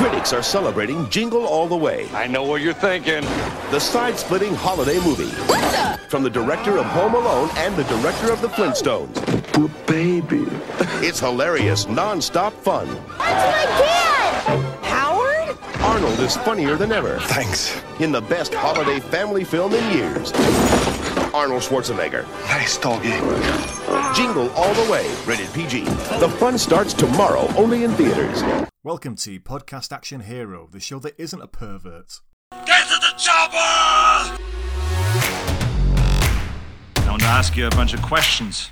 Critics are celebrating Jingle All the Way, I know what you're thinking. the side splitting holiday movie. From the director of Home Alone and the director of The Flintstones. Poor baby. It's hilarious, non stop fun. That's my dad! Howard? Arnold is funnier than ever Thanks. in the best holiday family film in years. Arnold Schwarzenegger. Nice doggy. Jingle All the Way, rated PG. The fun starts tomorrow, only in theaters. Welcome to Podcast Action Hero, the show that isn't a pervert. Get to the chopper! I want to ask you a bunch of questions.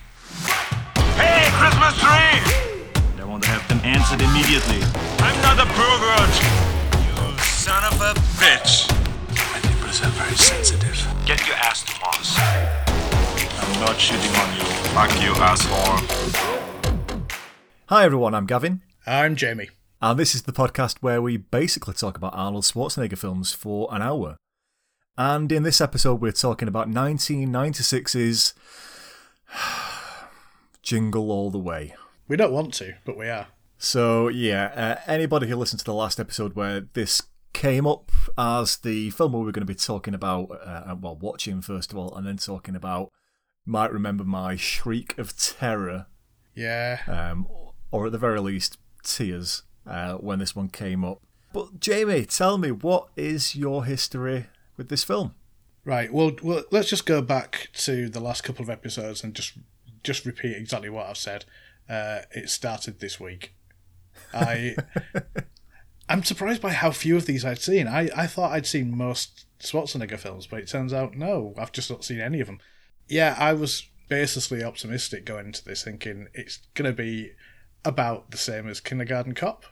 Hey, Christmas tree! And I want to have them answered immediately. I'm not a pervert! You son of a bitch! My nipples are very sensitive. Get your ass to Mars. I'm not shooting on you. Fuck you, asshole. Hi everyone, I'm Gavin, I'm Jamie. And this is the podcast where we basically talk about Arnold Schwarzenegger films for an hour. And in this episode, we're talking about 1996's Jingle All the Way. We don't want to, but we are. So, yeah, uh, anybody who listened to the last episode where this came up as the film we were going to be talking about, uh, well, watching first of all, and then talking about, might remember my shriek of terror Yeah. um, or at the very least, tears uh, when this one came up. But Jamie, tell me, what is your history with this film? Right. Well, well, let's just go back to the last couple of episodes and just just repeat exactly what I've said. Uh, it started this week. I I'm surprised by how few of these I'd seen. I, I thought I'd seen most Schwarzenegger films, but it turns out no, I've just not seen any of them. Yeah, I was baselessly optimistic going into this, thinking it's gonna be about the same as Kindergarten Cop.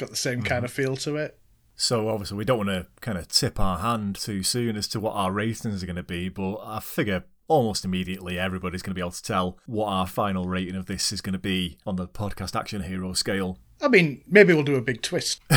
Got the same kind of mhm. feel to it. So obviously, we don't want to kind of tip our hand too soon as to what our ratings are going to be, but I figure almost immediately everybody's going to be able to tell what our final rating of this is going to be on the podcast action hero scale. I mean, maybe we'll do a big twist.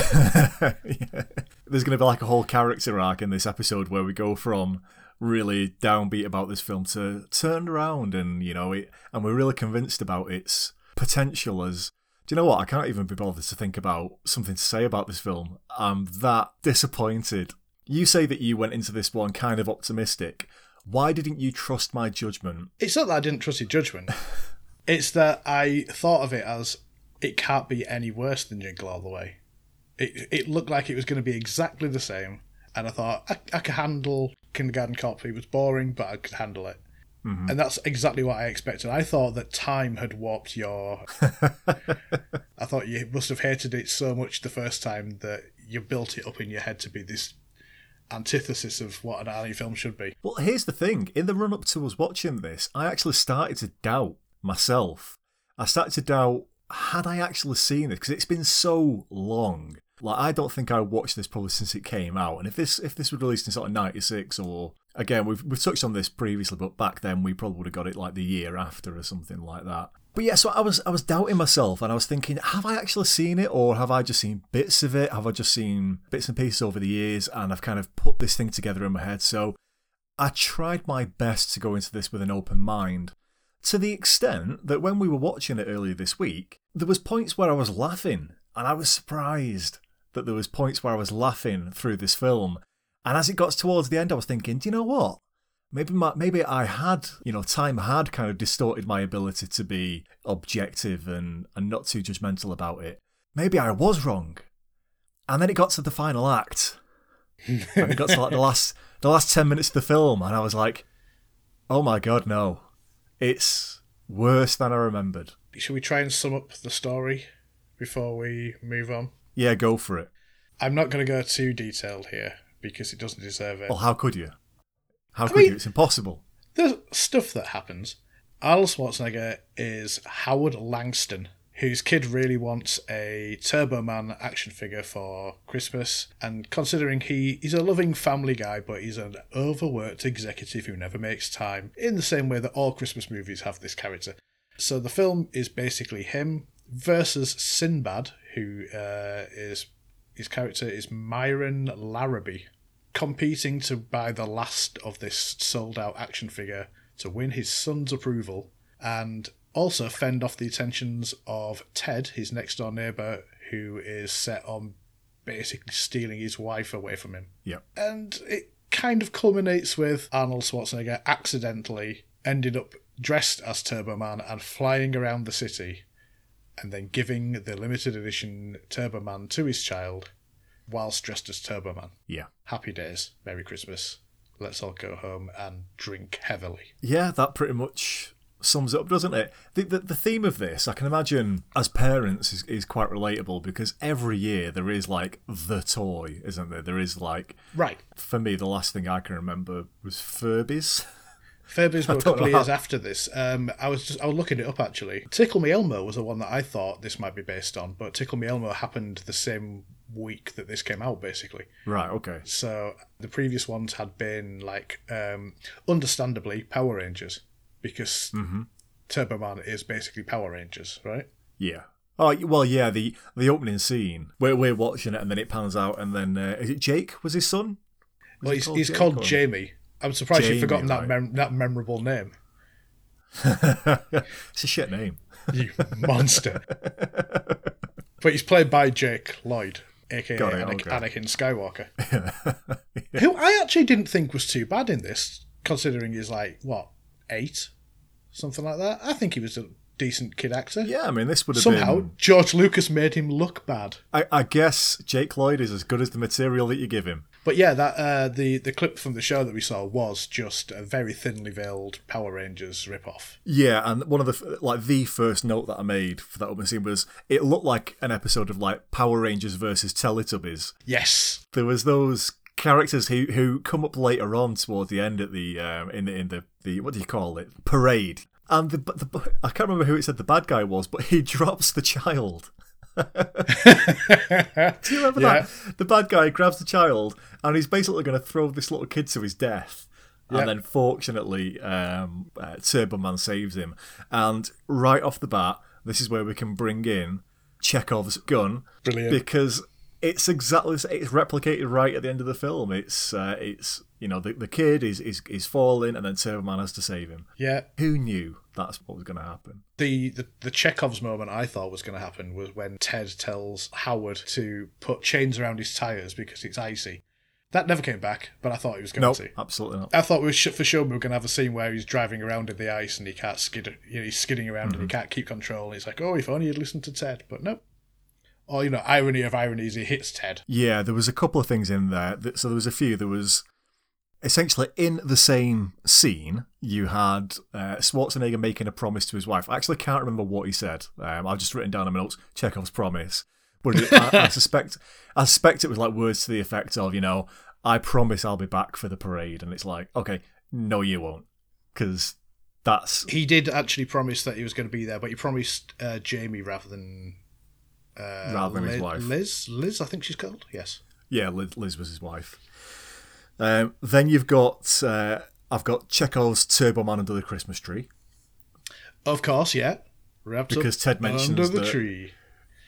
Yeah. There's going to be like a whole character arc in this episode where we go from really downbeat about this film to turned around and you know it, and we're really convinced about its potential as. Do you know what? I can't even be bothered to think about something to say about this film. I'm that disappointed. You say that you went into this one kind of optimistic. Why didn't you trust my judgment? It's not that I didn't trust your judgment. it's that I thought of it as it can't be any worse than Jingle All the Way. It it looked like it was going to be exactly the same, and I thought I, I could handle Kindergarten Cop. It was boring, but I could handle it. Mm-hmm. And that's exactly what I expected. I thought that time had warped your. I thought you must have hated it so much the first time that you built it up in your head to be this antithesis of what an Arnie film should be. Well, here's the thing. In the run up to us watching this, I actually started to doubt myself. I started to doubt had I actually seen this because it's been so long. Like I don't think I watched this probably since it came out. And if this if this was released in sort of '96 or again we've we've touched on this previously, but back then we probably would have got it like the year after or something like that. But yeah, so I was I was doubting myself and I was thinking, have I actually seen it or have I just seen bits of it? Have I just seen bits and pieces over the years and I've kind of put this thing together in my head? So I tried my best to go into this with an open mind. To the extent that when we were watching it earlier this week, there was points where I was laughing and I was surprised that there was points where I was laughing through this film. And as it got towards the end, I was thinking, do you know what? Maybe my, maybe I had, you know, time had kind of distorted my ability to be objective and, and not too judgmental about it. Maybe I was wrong. And then it got to the final act. and it got to like the last the last ten minutes of the film, and I was like, "Oh my god, no! It's worse than I remembered." Should we try and sum up the story before we move on? Yeah, go for it. I'm not going to go too detailed here because it doesn't deserve it. Well, how could you? How could mean- you? It's impossible. There's stuff that happens. Arnold Schwarzenegger is Howard Langston, whose kid really wants a Turbo Man action figure for Christmas. And considering he, he's a loving family guy, but he's an overworked executive who never makes time, in the same way that all Christmas movies have this character. So the film is basically him versus Sinbad, who uh, is his character is Myron Larrabee, competing to buy the last of this sold out action figure to win his son's approval and also fend off the attentions of Ted, his next door neighbour, who is set on basically stealing his wife away from him. Yeah. And it kind of culminates with Arnold Schwarzenegger accidentally ended up dressed as Turbo Man and flying around the city and then giving the limited edition Turbo Man to his child whilst dressed as Turbo Man. Yeah. Happy days. Merry Christmas. Let's all go home and drink heavily. Yeah, that pretty much sums it up, doesn't it? The, the, the theme of this, I can imagine, as parents, is, is quite relatable because every year there is like the toy, isn't there? There is like, Right. for me, the last thing I can remember was Furbies. Furbies were a couple of years how- after this. Um, I was just I was looking it up actually. Tickle Me Elmo was the one that I thought this might be based on, but Tickle Me Elmo happened the same week that this came out, basically. right, okay. So the previous ones had been like, um, understandably, Power Rangers because Turbo Man is basically Power Rangers, right? Yeah. Oh well, yeah. The the opening scene, we're we're watching it, and then it pans out, and then uh, is it Jake? Was his son? Was Well, he's, called he's Jake, called Jamie. I'm surprised Jamie, you've forgotten that mem- that memorable name. it's a shit name. You monster. but he's played by Jake Lloyd, aka Got it, Anakin, okay. Anakin Skywalker. Who I actually didn't think was too bad in this, considering he's like, what, eight? Something like that. I think he was a decent kid actor. Yeah, I mean, this would have Somehow, been. George Lucas made him look bad. I, I guess Jake Lloyd is as good as the material that you give him. But yeah, that uh, the the clip from the show that we saw was just a very thinly veiled Power Rangers ripoff. Yeah, and one of the like the first note that I made for that opening scene was it looked like an episode of like Power Rangers versus Teletubbies. Yes, There was those characters who who come up later on towards the end at the um, in the in the, the what do you call it parade. And the, the I can't remember who it said the bad guy was, but he drops the child. Do you remember Yeah. that? The bad guy grabs the child and he's basically going to throw this little kid to his death. And then, fortunately, um, uh, Turbo Man saves him. And right off the bat, this is where we can bring in Chekhov's gun Brilliant. because it's exactly it's replicated right at the end of the film. It's uh, it's you know the, the kid is, is is falling and then Turbo Man has to save him. yeah. Who knew that's what was going to happen? The, the the Chekhov's moment I thought was going to happen was when Ted tells Howard to put chains around his tires because it's icy. That never came back, but I thought he was going No, to. absolutely not. I thought we were for sure we were going to have a scene where he's driving around in the ice and he can't skid. You know, he's skidding around and he mm-hmm. can't keep control. And he's like, "Oh, if only you'd listened to Ted." But nope. Or you know, irony of ironies, he hits Ted. Yeah, there was a couple of things in there. That- So there was a few. There was essentially in the same scene, you had uh, Schwarzenegger making a promise to his wife. I actually can't remember what he said. Um, I've just written down in my notes Chekhov's promise, but it, I, I suspect I suspect it was like words to the effect of, you know, I promise I'll be back for the parade, and it's like, okay, no, you won't, because that's He did actually promise that he was going to be there, but he promised uh, Jamie rather than uh, Rather than his wife. Liz, Liz, I think she's called. Yes. Yeah, Liz, Liz was his wife. Um, then you've got uh, I've got Chekhov's Turbo Man under the Christmas tree Of course, yeah. Wrapped Because Ted mentions under the that- tree.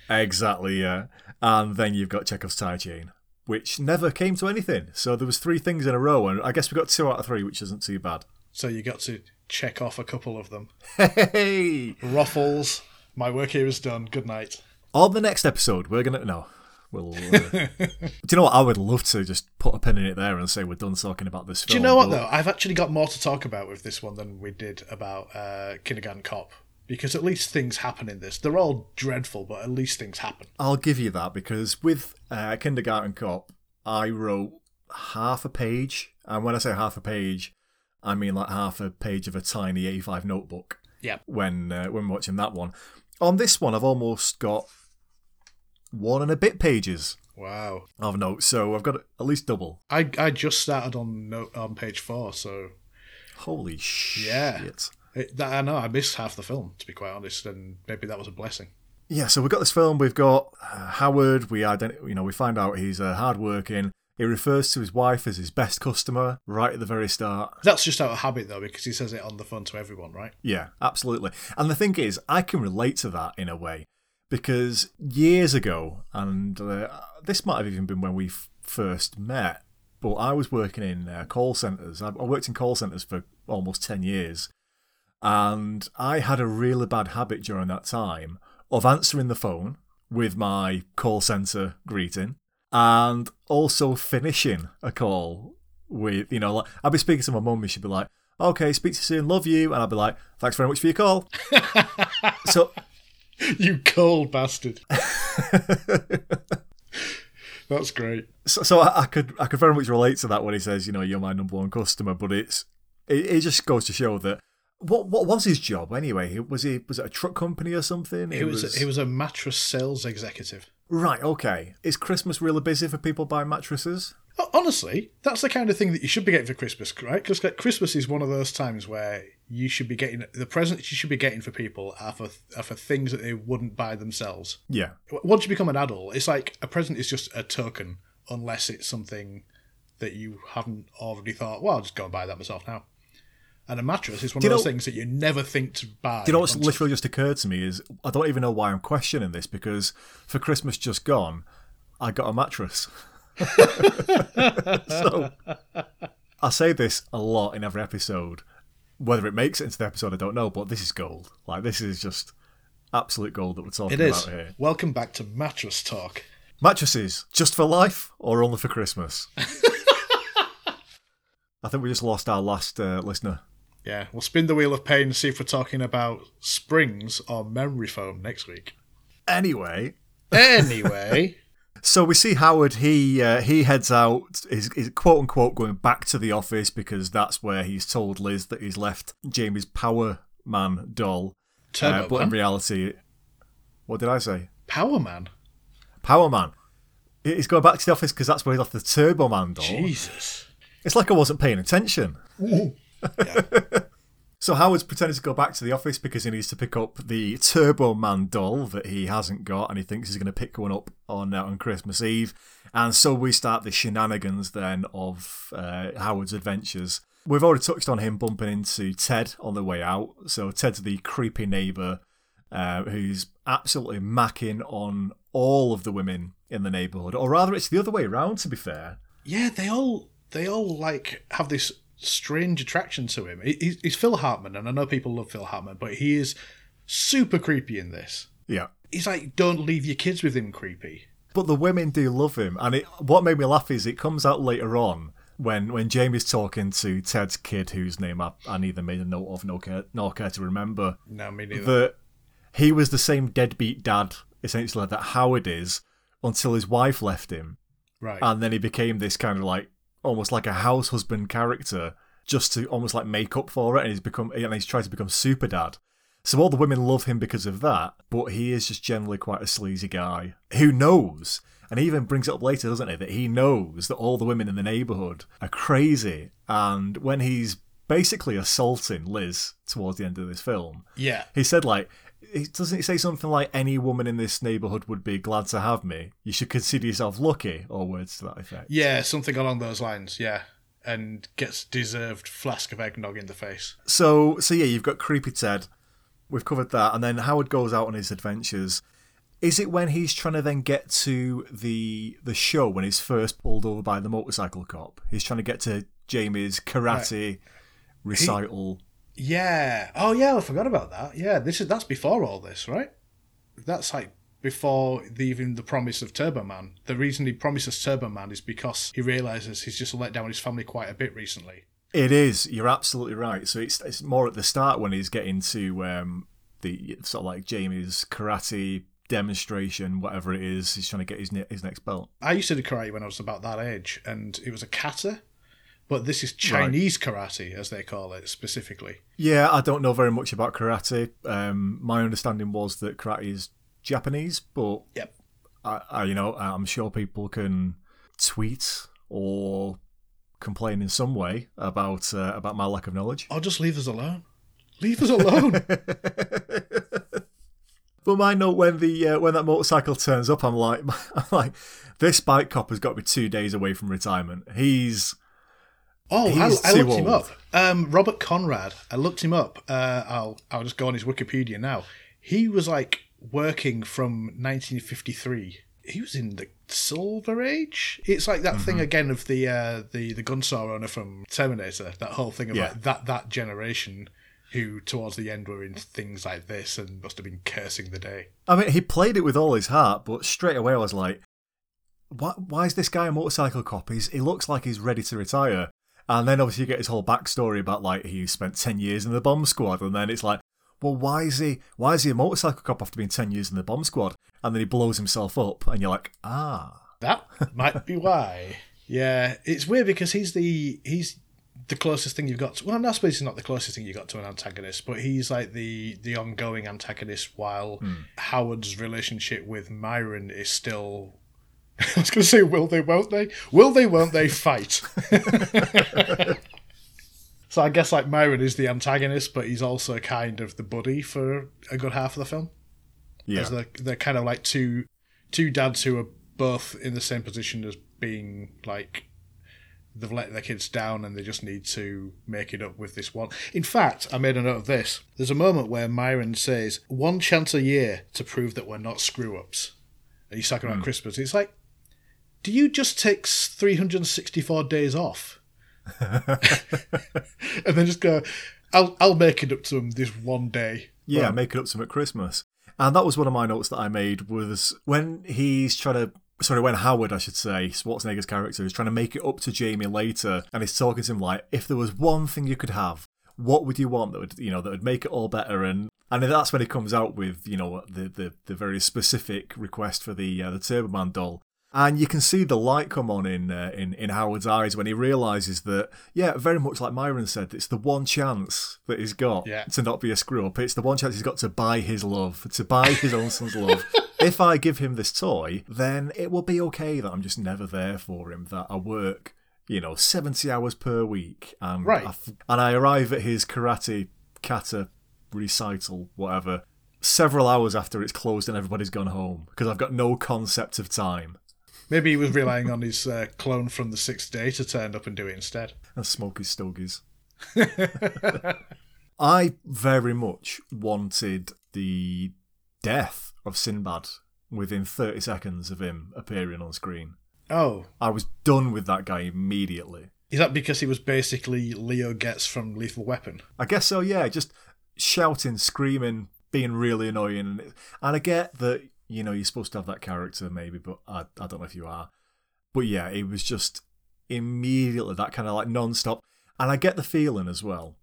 exactly, yeah. And then you've got Chekhov's tie chain, which never came to anything. So there was three things in a row, and I guess we got two out of three, which isn't too bad. So you got to check off a couple of them. Hey, Ruffles. My work here is done. Good night. on the next episode, we're gonna no. We'll, uh, do you know what? I would love to just put a pin in it there and say we're done talking about this Do you know what but- though? I've actually got more to talk about with this one than we did about uh, Kindergarten Cop because at least things happen in this. They're all dreadful, but at least things happen. I'll give you that because with uh, Kindergarten Cop, I wrote half a page, and when I say half a page, I mean like half a page of a tiny A5 notebook. Yeah. When uh, when watching that one, on this one, I've almost got one and a bit pages Wow. of notes, so I've got at least double. I I just started on note on page four, so Holy shit! Yeah. it, that, I know I missed half the film to be quite honest, and maybe that was a blessing. Yeah, so we've got this film. We've got uh, Howard. We ident- you know, we find out he's uh, hardworking. He refers to his wife as his best customer right at the very start. That's just out of habit though, because he says it on the phone to everyone, right? Yeah, absolutely. And the thing is, I can relate to that in a way because years ago, and uh, this might have even been when we f- first met, but I was working in uh, call centres. I I worked in call centres for almost 10 years. And I had a really bad habit during that time of answering the phone with my call centre greeting and also finishing a call with, you know, like, I'd be speaking to my mum and she'd be like, okay, speak to you soon, love you. And I'd be like, thanks very much for your call. so, You cold bastard. That's great. so, so I, I could I could very much relate to that when he says, you know, you're my number one customer. But it's it, it just goes to show that what what was his job anyway? Was he was it a truck company or something? He was he was a mattress sales executive. right. Okay, is Christmas really busy for people buying mattresses? Ho- Honestly, that's the kind of thing that you should be getting for Christmas, right? Because Christmas is one of those times where you should be getting the presents you should be getting for people are for, are for things that they wouldn't buy themselves. Yeah, Once you become an adult, it's like a present is just a token, unless it's something that you haven't already thought. Well, I'll just go and buy that myself now. And a mattress is one Do of those know- things that you never think to buy. Do you know what's literally just occurred to me is I don't even know why I'm questioning this because for Christmas just gone, I got a mattress. so I say this a lot in every episode. Whether it makes it into the episode, I don't know, but this is gold. Like this is just absolute gold that we're talking It is. about here. Welcome back to mattress talk. Mattresses, just for life or only for Christmas? I think we just lost our last uh, listener. Yeah, we'll spin the wheel of pain and see if we're talking about springs or memory foam next week. Anyway, Anyway, So we see Howard. He uh, he heads out. Is, is quote unquote going back to the office because that's where he's told Liz that he's left Jamie's Power Man doll. Turbo Uh, but in reality, what did I say? Power Man. Power Man. He's going back to the office because that's where he left the Turbo Man doll. Jesus. It's like I wasn't paying attention. So Howard's pretending to go back to the office because he needs to pick up the Turbo Man doll that he hasn't got, and he thinks he's going to pick one up on uh, on Christmas Eve. And so we start the shenanigans then of uh, Howard's adventures. We've already touched on him bumping into Ted on the way out. So Ted's the creepy neighbour uh, who's absolutely macking on all of the women in the neighbourhood, or rather, it's the other way around. To be fair, Yeah, they all they all like have this strange attraction to him. He- He's, he's Phil Hartman, and I know people love Phil Hartman, but he is super creepy in this. yeah. He's like, don't leave your kids with him, creepy. But the women do love him, and it, what made me laugh is it comes out later on when when Jamie's talking to Ted's kid, whose name I, I neither made a note of nor care, nor care to remember, No, me neither. that he was the same deadbeat dad essentially that Howard is until his wife left him, right. and then he became this kind of like almost like a house husband character just to almost like make up for it, and he's become and he's tried to become super dad. So all the women love him because of that, but he is just generally quite a sleazy guy who knows, and he even brings it up later, doesn't he, that he knows that all the women in the neighbourhood are crazy, and when he's basically assaulting Liz towards the end of this film, yeah. he said like. He, doesn't he say something like any woman in this neighbourhood would be glad to have me? You should consider yourself lucky, or words to that effect. Yeah, something along those lines, yeah. And gets deserved flask of eggnog in the face. So, so yeah, you've got creepy Ted. We've covered that, and then Howard goes out on his adventures. Is it when he's trying to then get to the the show when he's first pulled over by the motorcycle cop? He's trying to get to Jamie's karate recital. Yeah. Oh yeah, I forgot about that. Yeah, this is that's before all this, right? That's like before the, even the promise of Turbo Man. The reason he promises Turbo Man is because he realizes he's just let down his family quite a bit recently. It is. You're absolutely right. So it's it's more at the start when he's getting to um, the sort of like Jamie's karate demonstration, whatever it is. He's trying to get his ne- his next belt. I used to do karate when I was about that age, and it was a kata, but this is Chinese karate, as they call it specifically. Yeah, I don't know very much about karate. Um, my understanding was that karate is Japanese, but Yep. I, I, you know, I'm sure people can tweet or complain in some way about uh, about my lack of knowledge. I'll just leave us alone. Leave us alone. But my note when the uh, when that motorcycle turns up, I'm like, I'm like, this bike cop has got to be two days away from retirement. He's Oh, I, He's I looked him up. Um, Robert Conrad. I looked him up. Uh, I'll I'll just go on his Wikipedia now. He was like working from 1953. He was in the Silver Age. It's like that Mm-hmm. thing again of the uh, the the gun saw owner from Terminator. That whole thing about Yeah. that that generation who towards the end were in things like this and must have been cursing the day. I mean, he played it with all his heart, but straight away I was like, why, why is this guy a motorcycle cop? He's, he looks like he's ready to retire. And then obviously you get his whole backstory about like he spent 10 years in the bomb squad. And then it's like, well, why is he why is he a motorcycle cop after being 10 years in the bomb squad? And then he blows himself up. And you're like, ah. That might be why. Yeah, it's weird because he's the he's the closest thing you've got. To, well, I suppose he's not the closest thing you got to an antagonist, but he's like the the ongoing antagonist. While Howard's relationship with Myron is still. I was going to say, will they, won't they? Will they, won't they fight? so I guess like Myron is the antagonist, but he's also kind of the buddy for a good half of the film. Yeah. As they're, they're kind of like two two dads who are both in the same position as being like they've let their kids down and they just need to make it up with this one. In fact, I made a note of this. There's a moment where Myron says, one chance a year to prove that we're not screw ups. And he's talking about hmm. Christmas. It's like, do you just take 364 days off? and then just go, I'll, I'll make it up to him this one day. Yeah, make it up to him at Christmas. And that was one of my notes that I made was when he's trying to sorry, when Howard, I should say, Schwarzenegger's character is trying to make it up to Jamie later and he's talking to him like, if there was one thing you could have, what would you want that would you know that would make it all better and and that's when he comes out with you know the the, the very specific request for the uh, the Turbo Man doll and you can see the light come on in uh, in in Howard's eyes when he realizes that yeah very much like Myron said it's the one chance that he's got Yeah. to not be a screw up it's the one chance he's got to buy his love to buy his own son's love if I give him this toy then it will be okay that I'm just never there for him that I work you know 70 hours per week and Right. I f- and I arrive at his karate kata recital whatever several hours after it's closed and everybody's gone home because I've got no concept of time Maybe he was relying on his uh, clone from the sixth day to turn up and do it instead. and smoky stogies. I very much wanted the death of Sinbad within 30 seconds of him appearing on screen. Oh, I was done with that guy immediately. is that because he was basically Leo Getz from Lethal Weapon? I guess so, yeah. Just shouting, screaming, being really annoying. And I get that, you know, you're supposed to have that character maybe, but I, I don't know if you are. But yeah, it was just immediately that kind of like non stop. And I get the feeling as well.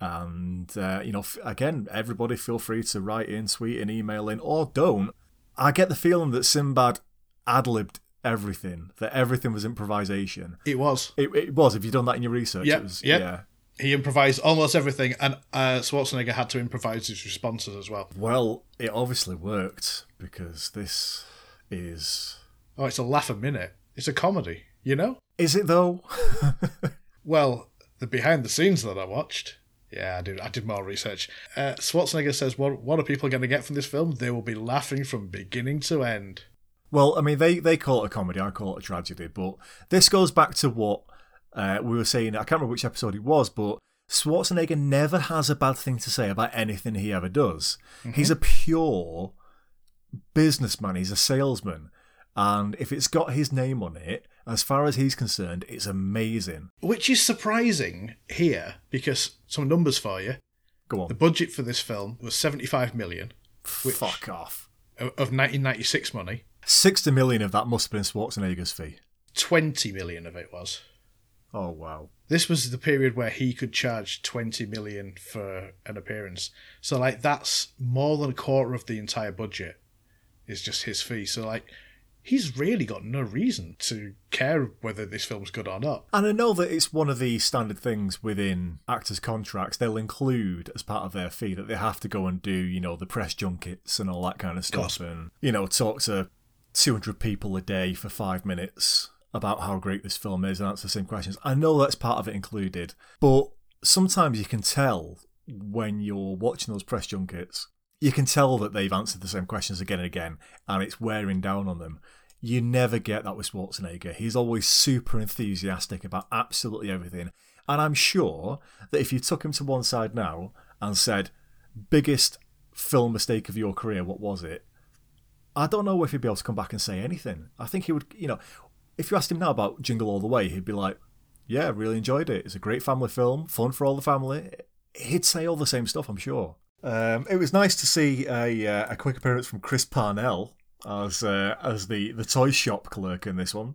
And, uh, you know, f- again, everybody feel free to write in, tweet in, email in, or don't. I get the feeling that Sinbad ad libbed everything, that everything was improvisation. It was. It, it was, if you've done that in your research. Yep, it was, yep. Yeah. He improvised almost everything, and uh, Schwarzenegger had to improvise his responses as well. Well, it obviously worked because this is. Oh, it's a laugh a minute. It's a comedy, you know? Is it though? Well, the behind the scenes that I watched. Yeah, I did. I did more research. Uh, Schwarzenegger says, "What what are people going to get from this film? They will be laughing from beginning to end." well, I mean, they, they call it a comedy, I call it a tragedy, but this goes back to what uh, we were saying. I can't remember which episode it was, but Schwarzenegger never has a bad thing to say about anything he ever does. He's a pure businessman, he's a salesman. And if it's got his name on it, as far as he's concerned, it's amazing. Which is surprising here because some numbers for you. Go on. The budget for this film was 75 million Fuck off. of of 1996 money. 60 million of that must have been Schwarzenegger's fee. 20 million of it was. Oh, wow. This was the period where he could charge 20 million for an appearance. So like that's more than a quarter of the entire budget is just his fee. So like he's really got no reason to care whether this film's good or not. And I know that it's one of the standard things within actors' contracts. They'll include as part of their fee that they have to go and do, you know, the press junkets and all that kind of stuff, and you know, talk to 200 people a day for five minutes about how great this film is and answer the same questions. I know that's part of it included, but sometimes you can tell when you're watching those press junkets, you can tell that they've answered the same questions again and again, and it's wearing down on them. You never get that with Schwarzenegger. He's always super enthusiastic about absolutely everything. And I'm sure that if you took him to one side now and said, biggest film mistake of your career, what was it? I don't know if he'd be able to come back and say anything. I think he would, you know, if you asked him now about Jingle All the Way, he'd be like, yeah, really enjoyed it. It's a great family film, fun for all the family. He'd say all the same stuff, I'm sure. Um, it was nice to see a, uh, a quick appearance from Chris Parnell as uh, as the the toy shop clerk in this one.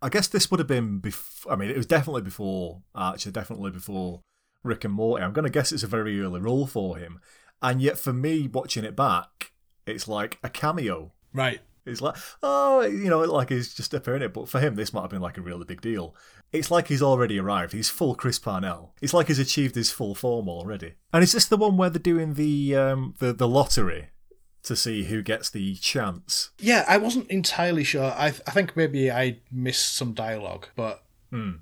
I guess this would have been before. I mean, it was definitely before Archer, definitely before Rick and Morty. I'm going to guess it's a very early role for him, and yet for me, watching it back, it's like a cameo. Right. It's like, oh, you know, like he's just appearing it. But for him, this might have been like a really big deal. It's like he's already arrived. He's full Chris Parnell. It's like he's achieved his full form already. And is this the one where they're doing the um, the, the lottery to see who gets the chance? Yeah, I wasn't entirely sure. I, I think maybe I missed some dialogue, but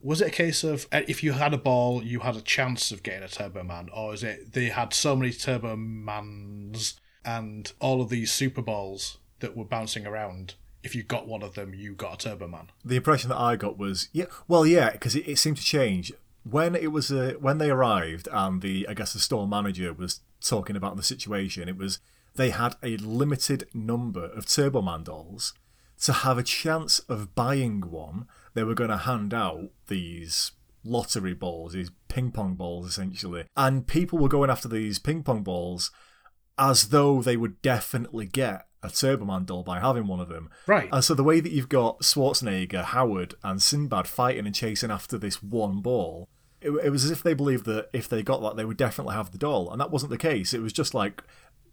was it a case of uh, if you had a ball, you had a chance of getting a Turbo Man, or is it they had so many Turbo Mans and all of these Super Balls that were bouncing around? If you got one of them, you got a Turbo Man. The impression that I got was, yeah, well, yeah, because it, it seemed to change when it was uh, when they arrived and the I guess the store manager was talking about the situation. It was they had a limited number of Turboman dolls. To have a chance of buying one, they were going to hand out these lottery balls, these ping pong balls, essentially, and people were going after these ping pong balls as though they would definitely get a Turboman doll by having one of them. Right. And so the way that you've got Schwarzenegger, Howard, and Sinbad fighting and chasing after this one ball, it, it was as if they believed that if they got that, they would definitely have the doll. And that wasn't the case. It was just like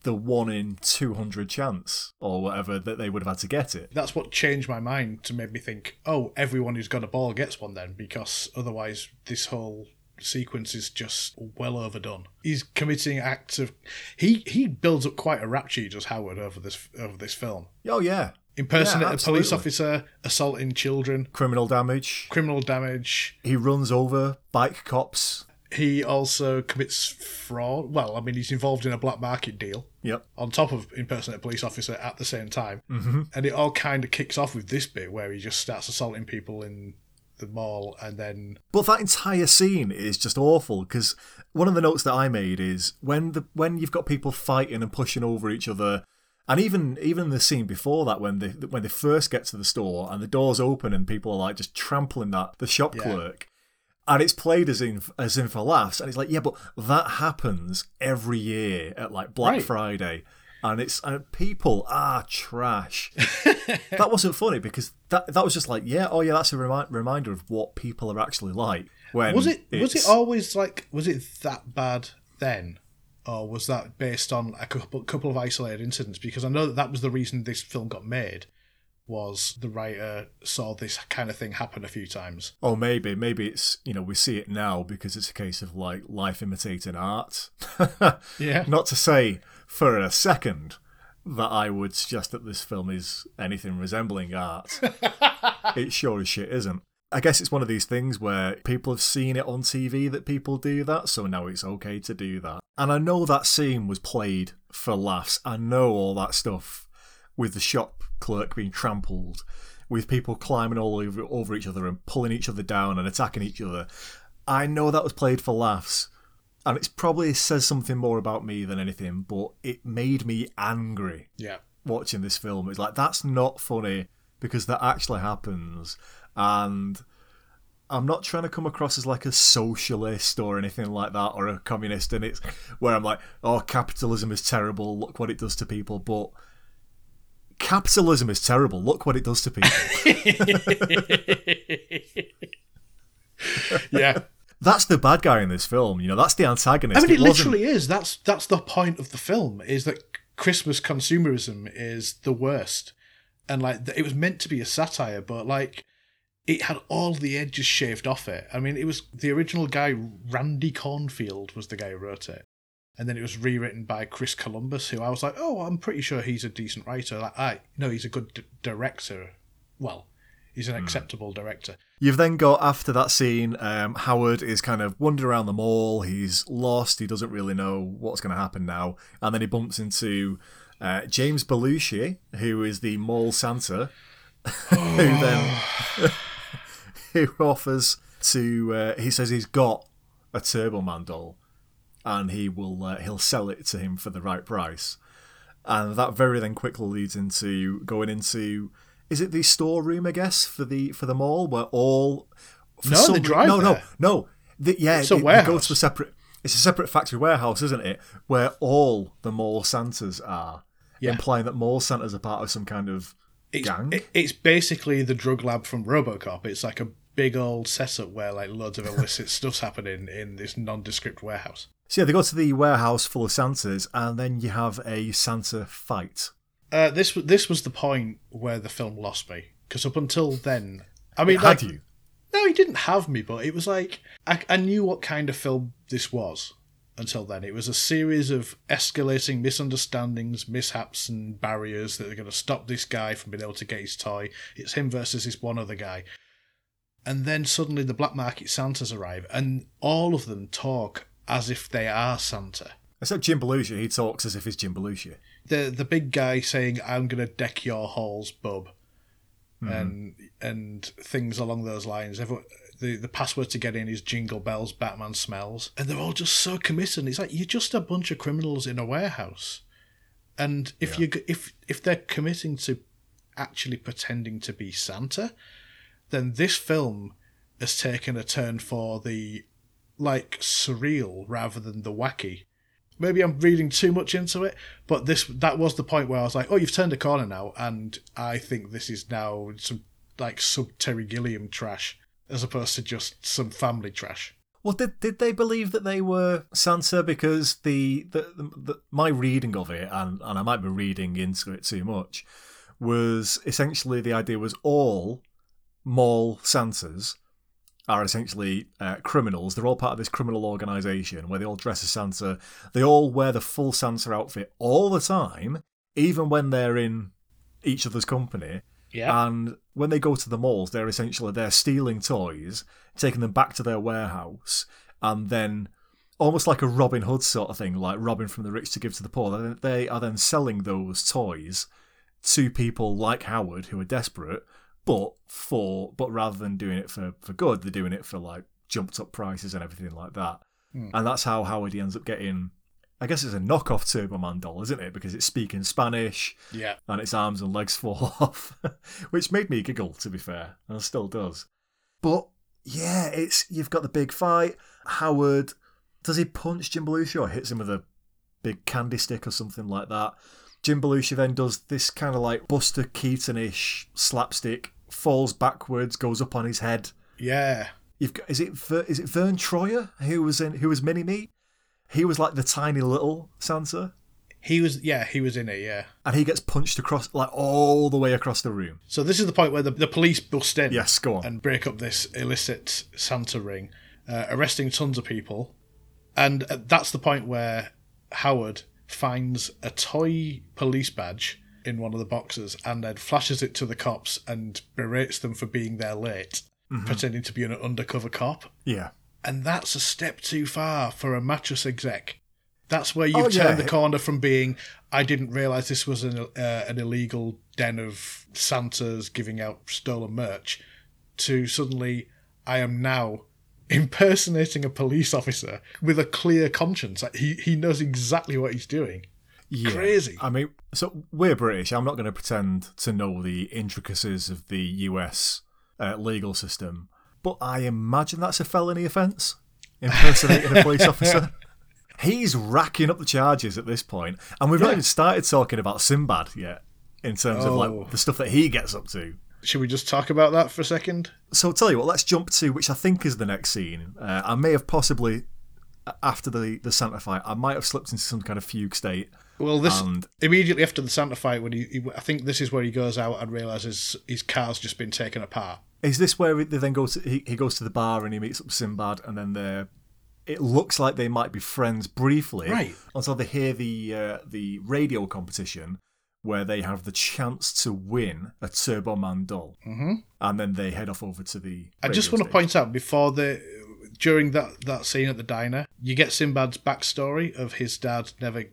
the one in 200 chance or whatever that they would have had to get it. That's what changed my mind to make me think, oh, everyone who's got a ball gets one then, because otherwise this whole sequence is just well overdone. He's committing acts of he he builds up quite a rap sheet, does Howard over this over this film. Oh, yeah. Impersonate Yeah, a police officer, assaulting children, Criminal damage. criminal damage. He runs over bike cops. He also commits fraud. Well, I mean, he's involved in a black market deal Yep. on top of impersonate a police officer at the same time. Mm-hmm. And it all kind of kicks off with this bit where he just starts assaulting people in the mall and then But that entire scene is just awful because one of the notes that I made is when the when you've got people fighting and pushing over each other, and even even the scene before that when they when they first get to the store and the doors open and people are like just trampling that the shop Yeah. clerk, and it's played as in as in for laughs, and it's like yeah, but that happens every year at like Black Right. Friday. And it's and people are trash. that wasn't funny because that that was just like yeah oh yeah that's a remi- reminder of what people are actually like when was it was it always like was it that bad then? Or was that based on a couple, couple of isolated incidents? Because i know that that was the reason this film got made was the writer saw this kind of thing happen a few times oh maybe maybe it's you know we see it now because it's a case of like life imitating art Yeah. not to say for a second that I would suggest that this film is anything resembling art it sure as shit isn't I guess it's one of these things where people have seen it on TV that people do that, so now it's okay to do that. And I know that scene was played for laughs. I know all that stuff with the shop clerk being trampled, with people climbing all over, over each other and pulling each other down and attacking each other. I know that was played for laughs. And it probably says something more about me than anything, but it made me angry yeah watching this film. It's like that's not funny because that actually happens, and I'm not trying to come across as like a socialist or anything like that or a communist. And it's where I'm like, oh, capitalism is terrible. Look what it does to people. But capitalism is terrible. Look what it does to people. yeah that's the bad guy in this film. You know, that's the antagonist. i mean it, wasn't- literally is that's that's the point of the film is that christmas consumerism is the worst and like it was meant to be a satire but like it had all the edges shaved off it i mean it was the original guy randy kornfield was the guy who wrote it and then it was rewritten by chris columbus who i was like oh i'm pretty sure he's a decent writer like i no he's a good d- director well he's an acceptable director You've then got after that scene, um, Howard is kind of wandering around the mall. He's lost. He doesn't really know what's going to happen now. And then he bumps into uh, James Belushi, who is the mall Santa, who then who offers to. Uh, he says he's got a Turbo Man doll, and he will uh, he'll sell it to him for the right price. And that very then quickly leads into going into is it the storeroom I guess for the for the mall where all for No, some they re- drive no no no the, yeah It's a they- they go warehouse. to a separate it's a separate factory warehouse isn't it where all the mall Santas are Yeah. implying that mall Santas are part of some kind of It's, gang. it- it's basically the drug lab from RoboCop. It's like a big old setup where like loads of illicit stuff's happening in this nondescript warehouse. So yeah, they go to the warehouse full of Santas, and then you have a Santa fight. Uh, this this was the point where the film lost me because up until then, I mean, Had like, you? no, he didn't have me, but it was like I, I knew what kind of film this was until then. It was a series of escalating misunderstandings, mishaps, and barriers that are going to stop this guy from being able to get his toy. It's him versus this one other guy. And then suddenly the black market Santas arrive, and all of them talk as if they are Santa. Except Jim Belushi, he talks as if he's Jim Belushi. the the big guy saying I'm gonna deck your halls, bub, hmm. and and things along those lines. Everyone, the the password to get in is Jingle Bells, Batman smells, and they're all just so committed. It's like you're just a bunch of criminals in a warehouse, and if you if if they're committing to actually pretending to be Santa, then this film has taken a turn for the like surreal rather than the wacky maybe I'm reading too much into it, but this that was the point where I was like, oh, you've turned a corner now, and I think this is now some like sub Terry Gilliam trash as opposed to just some family trash. Well, did did they believe that they were Santa? Because the the, the, the my reading of it, and, and I might be reading into it too much, was essentially the idea was all mall Santas are essentially uh, criminals. They're all part of this criminal organisation where they all dress as Santa. They all wear the full Santa outfit all the time, even when they're in each other's company. Yeah, And when they go to the malls, they're essentially they're stealing toys, taking them back to their warehouse, and then almost like a Robin Hood sort of thing, like robbing from the rich to give to the poor. They are then selling those toys to people like Howard who are desperate, but for but rather than doing it for for good, they're doing it for like jumped up prices and everything like that. Hmm. And that's how Howard ends up getting. I guess it's a knockoff Turbo Man doll, isn't it? Because it's speaking Spanish yeah. and its arms and legs fall off, which made me giggle. To be fair, and still does. But yeah, it's you've got the big fight. Howard does he punch Jim Belushi or hits him with a big candy stick or something like that? Jim Belushi then does this kind of like Buster Keaton-ish slapstick, falls backwards, goes up on his head. Yeah. You've got is it is it Verne Troyer who was in who was Mini Me? He was like the tiny little Santa, He was yeah, he was in it, yeah. and he gets punched across like all the way across the room. So this is the point where the, the police bust in Yes, go on. and break up this illicit Santa ring, uh, arresting tons of people. And uh, that's the point where Howard finds a toy police badge in one of the boxes and then flashes it to the cops and berates them for being there late, Mm-hmm. pretending to be an undercover cop. Yeah. And that's a step too far for a mattress exec. That's where you've Oh, turned yeah. the corner from being, I didn't realise this was an, uh, an illegal den of Santas giving out stolen merch, to suddenly, I am now impersonating a police officer with a clear conscience. He, he knows exactly what he's doing. Yeah. Crazy. I mean, so we're British. I'm not going to pretend to know the intricacies of the US uh, legal system, but I imagine that's a felony offence. Impersonating a police officer. He's racking up the charges at this point, and we've not even started talking about Sinbad yet, in terms of Oh. like the stuff that he gets up to. Should we just talk about that for a second? So, tell you what, let's jump to which I think is the next scene. Uh, I may have possibly, after the the Santa fight, I might have slipped into some kind of fugue state. Well, this And- immediately after the Santa fight, when he, he, I think this is where he goes out and realizes his car's just been taken apart. Is this where they then go to? He, he goes to the bar and he meets up with Sinbad, and then they're. It looks like they might be friends briefly, Right. Until they hear the uh, the radio competition where they have the chance to win a Turbo Man doll, mm-hmm. and then they head off over to the. I just radio want to point out before the during that that scene at the diner, you get Sinbad's backstory of his dad never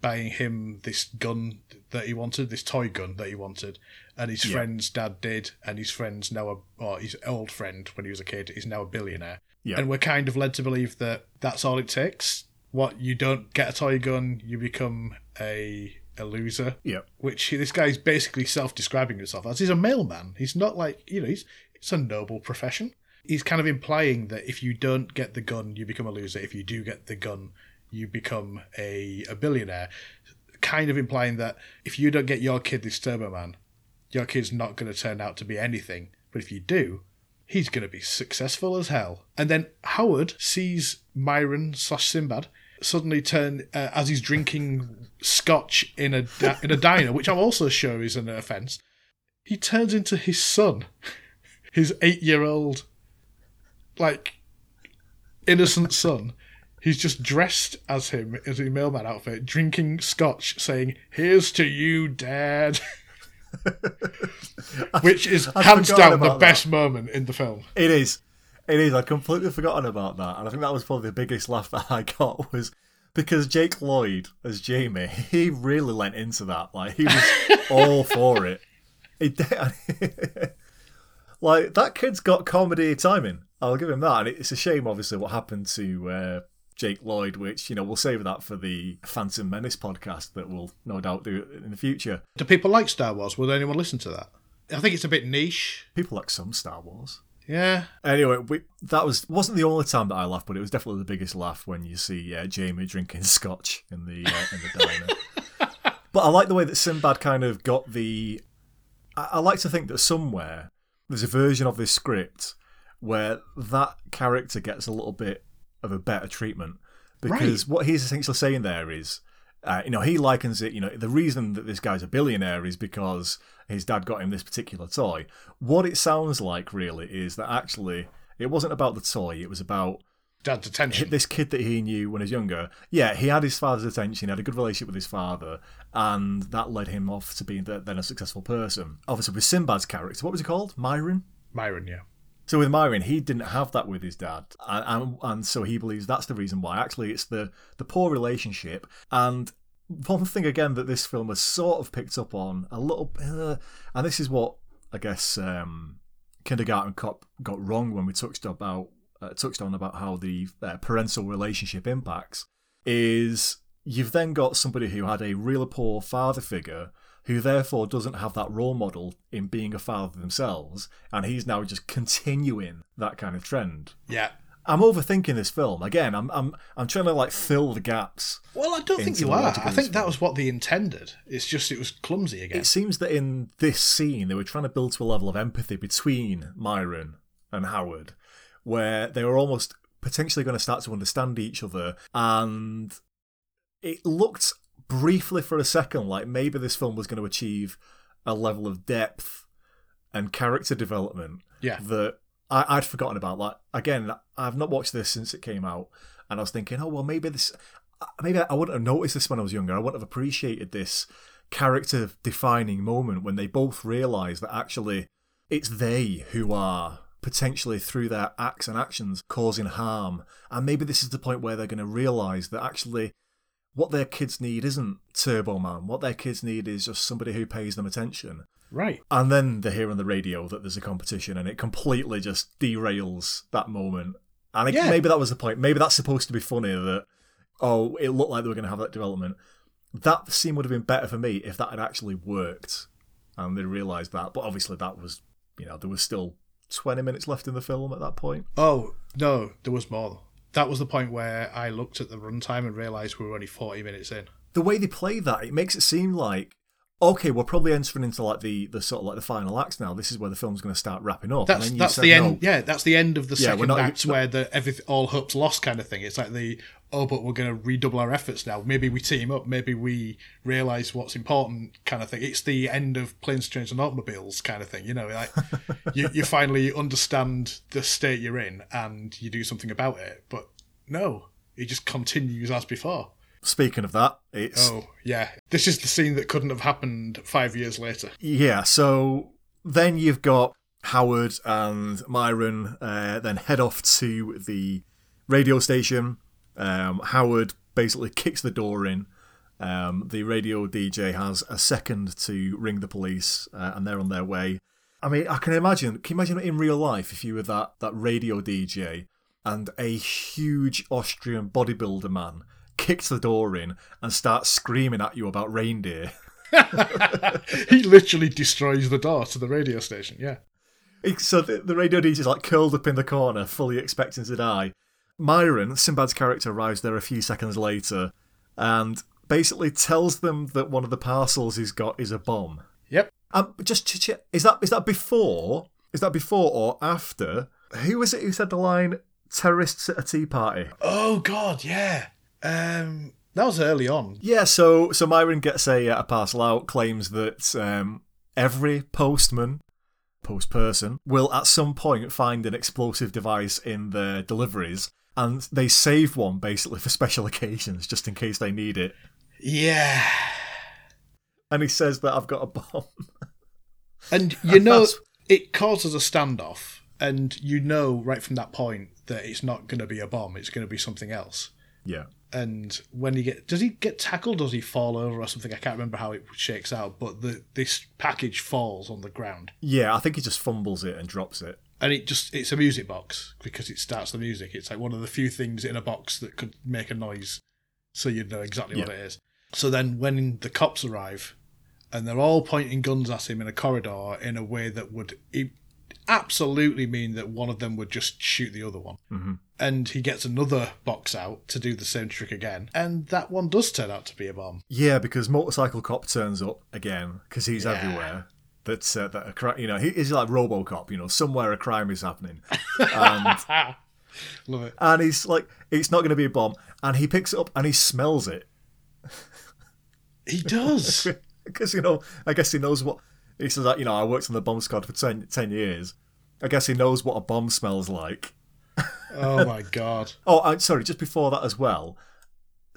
buying him this gun that he wanted, this toy gun that he wanted, and his friend's dad did, and his friend's now a or his old friend when he was a kid is now a billionaire. Yeah. And we're kind of led to believe that that's all it takes. What you don't get a toy gun, you become a a loser. Yep. Which this guy's basically self-describing himself as. He's a mailman. He's not like you know. He's it's a noble profession. He's kind of implying that if you don't get the gun, you become a loser. If you do get the gun, you become a a billionaire. kind of implying that if you don't get your kid this Turbo Man, your kid's not going to turn out to be anything. But if you do, he's going to be successful as hell. And then Howard sees Myron slash Sinbad suddenly turn uh, as he's drinking scotch in a da- in a diner, which I'm also sure is an offence. He turns into his son, his eight year old, like innocent son. He's just dressed as him as a mailman outfit, drinking scotch, saying, "Here's to you, Dad." Which is I'd hands down the about best moment in the film. It is. It is. I'd completely forgotten about that. And I think that was probably the biggest laugh that I got was because Jake Lloyd as Jamie, he really lent into that. Like, he was all for it. Did- like, that kid's got comedy timing. I'll give him that. And it's a shame, obviously, what happened to uh, Jake Lloyd, which, you know, we'll save that for the Phantom Menace podcast that we'll no doubt do in the future. Do people like Star Wars? Would anyone listen to that? I think it's a bit niche. People like some Star Wars. Yeah. Anyway, we, that was wasn't the only time that I laughed, but it was definitely the biggest laugh when you see uh, Jamie drinking scotch in the uh, in the diner. but I like the way that Sinbad kind of got the. I, I like to think that somewhere there's a version of this script where that character gets a little bit of a better treatment because what he's essentially saying there is. Uh, you know, he likens it. You know, the reason that this guy's a billionaire is because his dad got him this particular toy. What it sounds like, really, is that actually it wasn't about the toy. It was about Dad's attention. this kid that he knew when he was younger. Yeah, he had his father's attention. He had a good relationship with his father, and that led him off to being the, then a successful person. Obviously, with Sinbad's character, what was he called? Myron. Myron, yeah. So with Myron, he didn't have that with his dad, and, and and so he believes that's the reason why. Actually, it's the the poor relationship. And one thing again that this film has sort of picked up on a little, uh, and this is what I guess um, Kindergarten Cop got wrong when we touched about uh, touched on about how the uh, parental relationship impacts is you've then got somebody who had a real poor father figure who therefore doesn't have that role model in being a father themselves, and he's now just continuing that kind of trend. Yeah. I'm overthinking this film again. I'm I'm I'm trying to like fill the gaps. Well, I don't think you are. I think that was what they intended. It's just it was clumsy again. It seems that in this scene they were trying to build to a level of empathy between Myron and Howard, where they were almost potentially going to start to understand each other, and it looked briefly for a second like maybe this film was going to achieve a level of depth and character development Yeah. that I, I'd forgotten about. Like again, I've not watched this since it came out, and I was thinking, oh well, maybe this, uh, maybe I wouldn't have noticed this when I was younger. I wouldn't have appreciated this character defining moment when they both realise that actually it's they who are potentially through their acts and actions causing harm, and maybe this is the point where they're going to realise that actually. What their kids need isn't Turbo Man. What their kids need is just somebody who pays them attention. right. And then they hear on the radio that there's a competition, and it completely just derails that moment. And it, Yeah. maybe that was the point. Maybe that's supposed to be funny that, oh, it looked like they were going to have that development. That scene would have been better for me if that had actually worked. And they realised that. But obviously, that was, you know, there was still 20 minutes left in the film at that point. Oh no, there was more. That was the point where I looked at the runtime and realised we were only forty minutes in. The way they play that, it makes it seem like. Okay, we're probably entering into like the, the sort of like the final acts now. This is where the film's going to start wrapping up. That's and then you that's said, the no, end. Yeah, that's the end of the Yeah, second not- act where the everything all hope's lost kind of thing. It's like the oh, but we're going to redouble our efforts now. Maybe we team up. Maybe we realise what's important kind of thing. It's the end of planes, trains, and automobiles kind of thing. You know, like you you finally understand the state you're in and you do something about it. But no, it just continues as before. Speaking of that, it's Oh yeah, this is the scene that couldn't have happened five years later. Yeah, so then you've got Howard and Myron uh, then head off to the radio station. Um, Howard basically kicks the door in. Um, the radio DJ has a second to ring the police, uh, and they're on their way. I mean, I can imagine. Can you imagine in real life if you were that that radio DJ and a huge Austrian bodybuilder man kicks the door in and starts screaming at you about reindeer? he literally destroys the door to the radio station. Yeah. So the, the radio DJ's like curled up in the corner, fully expecting to die. Myron, Sinbad's character, arrives there a few seconds later, and basically tells them that one of the parcels he's got is a bomb. Yep. Um, just to check, is that is that before? Is that before or after? Who was it who said the line "terrorists at a tea party"? Oh God, yeah. Um, that was early on. Yeah, so so Myron gets a, a parcel out, claims that um, every postman, post person, will at some point find an explosive device in their deliveries, and they save one basically for special occasions, just in case they need it. Yeah. And he says that I've got a bomb. And you know, That's- it causes a standoff, and you know right from that point that it's not going to be a bomb; it's going to be something else. yeah. And when he get, does he get tackled? Does he fall over or something? I can't remember how it shakes out, but the this package falls on the ground, Yeah, I think he just fumbles it and drops it. And it just it's a music box because it starts the music. It's like one of the few things in a box that could make a noise, so you'd know exactly what it is. So then, when the cops arrive, and they're all pointing guns at him in a corridor in a way that would absolutely mean that one of them would just shoot the other one. Mm-hmm. And he gets another box out to do the same trick again, and that one does turn out to be a bomb. Yeah, because motorcycle cop turns up again because he's Yeah. everywhere. That's uh, that a cri- you know he is like RoboCop. You know, somewhere a crime is happening, and Love it. and he's like, it's not going to be a bomb, and he picks it up and he smells it He does. because you know I guess he knows what he says. Like, you know, I worked on the bomb squad for 10, 10 years. I guess he knows what a bomb smells like. oh my god. Oh, I'm sorry. Just before that as well,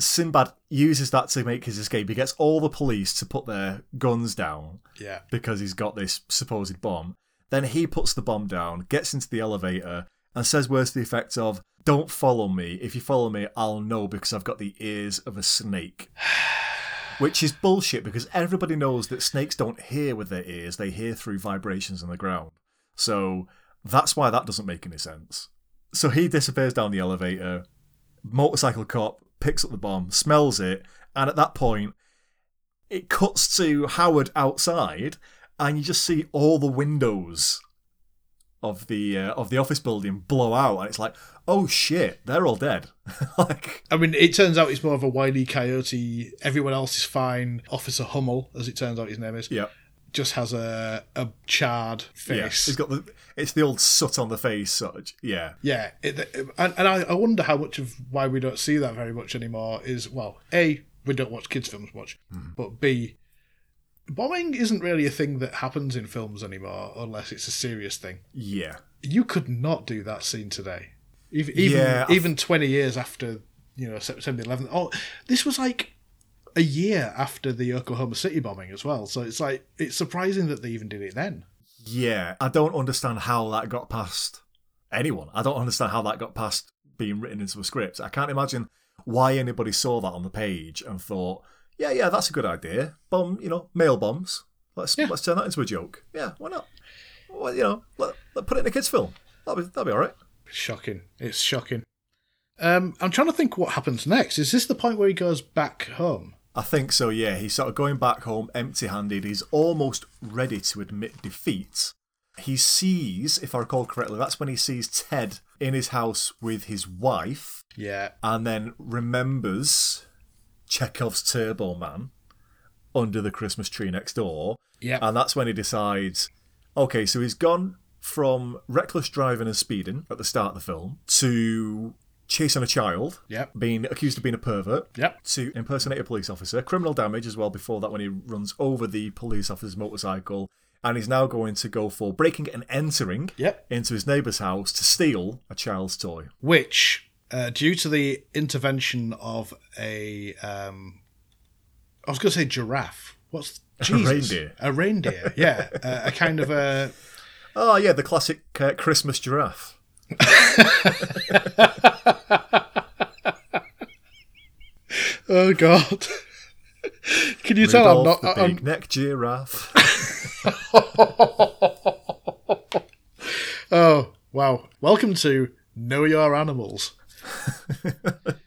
Sinbad uses that to make his escape. He gets all the police to put their guns down Yeah. because he's got this supposed bomb. Then he puts the bomb down, gets into the elevator, and says words to the effect of, Don't follow me. If you follow me, I'll know because I've got the ears of a snake. Which is bullshit because everybody knows that snakes don't hear with their ears, they hear through vibrations on the ground. So that's why that doesn't make any sense. So he disappears down the elevator. Motorcycle cop picks up the bomb, smells it, and at that point, it cuts to Howard outside, and you just see all the windows of the uh, of the office building blow out, and it's like, oh shit, they're all dead. like, I mean, it turns out it's more of a wily coyote. Everyone else is fine. Officer Hummel, as it turns out his name is, yeah, just has a a charred yeah. face. It's got the it's the old soot on the face, of, yeah. Yeah, it, and, and I, I wonder how much of why we don't see that very much anymore is well, a we don't watch kids films much, hmm. but b bombing isn't really a thing that happens in films anymore unless it's a serious thing. Yeah, You could not do that scene today, even even, Yeah, even twenty years after you know September 11th. Oh, this was like a year after the Oklahoma City bombing as well. So it's like it's surprising that they even did it then. Yeah. I don't understand how that got past anyone. I don't understand how that got past being written into a script. I can't imagine why anybody saw that on the page and thought, yeah, yeah, that's a good idea. Bomb, you know, mail bombs. Let's Yeah. let's turn that into a joke. Yeah, why not? Well, you know, let, let put it in a kids' film. That'll be that'll be all right. Shocking. It's shocking. Um, I'm trying to think what happens next. Is this the point where he goes back home? I think so, yeah. He's sort of going back home empty handed. He's almost ready to admit defeat. He sees, if I recall correctly, that's when he sees Ted in his house with his wife Yeah. and then remembers Chekhov's Turbo Man under the Christmas tree next door. Yeah. And that's when he decides okay, so he's gone from reckless driving and speeding at the start of the film to chasing a child, Yep. being accused of being a pervert, Yep. to impersonate a police officer, criminal damage as well before that when he runs over the police officer's motorcycle, and he's now going to go for breaking and entering Yep. into his neighbour's house to steal a child's toy. Which, uh, due to the intervention of a, um, I was going to say giraffe. What's Jesus? reindeer. A reindeer. Yeah. uh, a kind of a. Oh yeah, the classic uh, Christmas giraffe. Oh God. Can you tell I'm not? the I'm, big neck giraffe. oh wow! Welcome to Know Your Animals.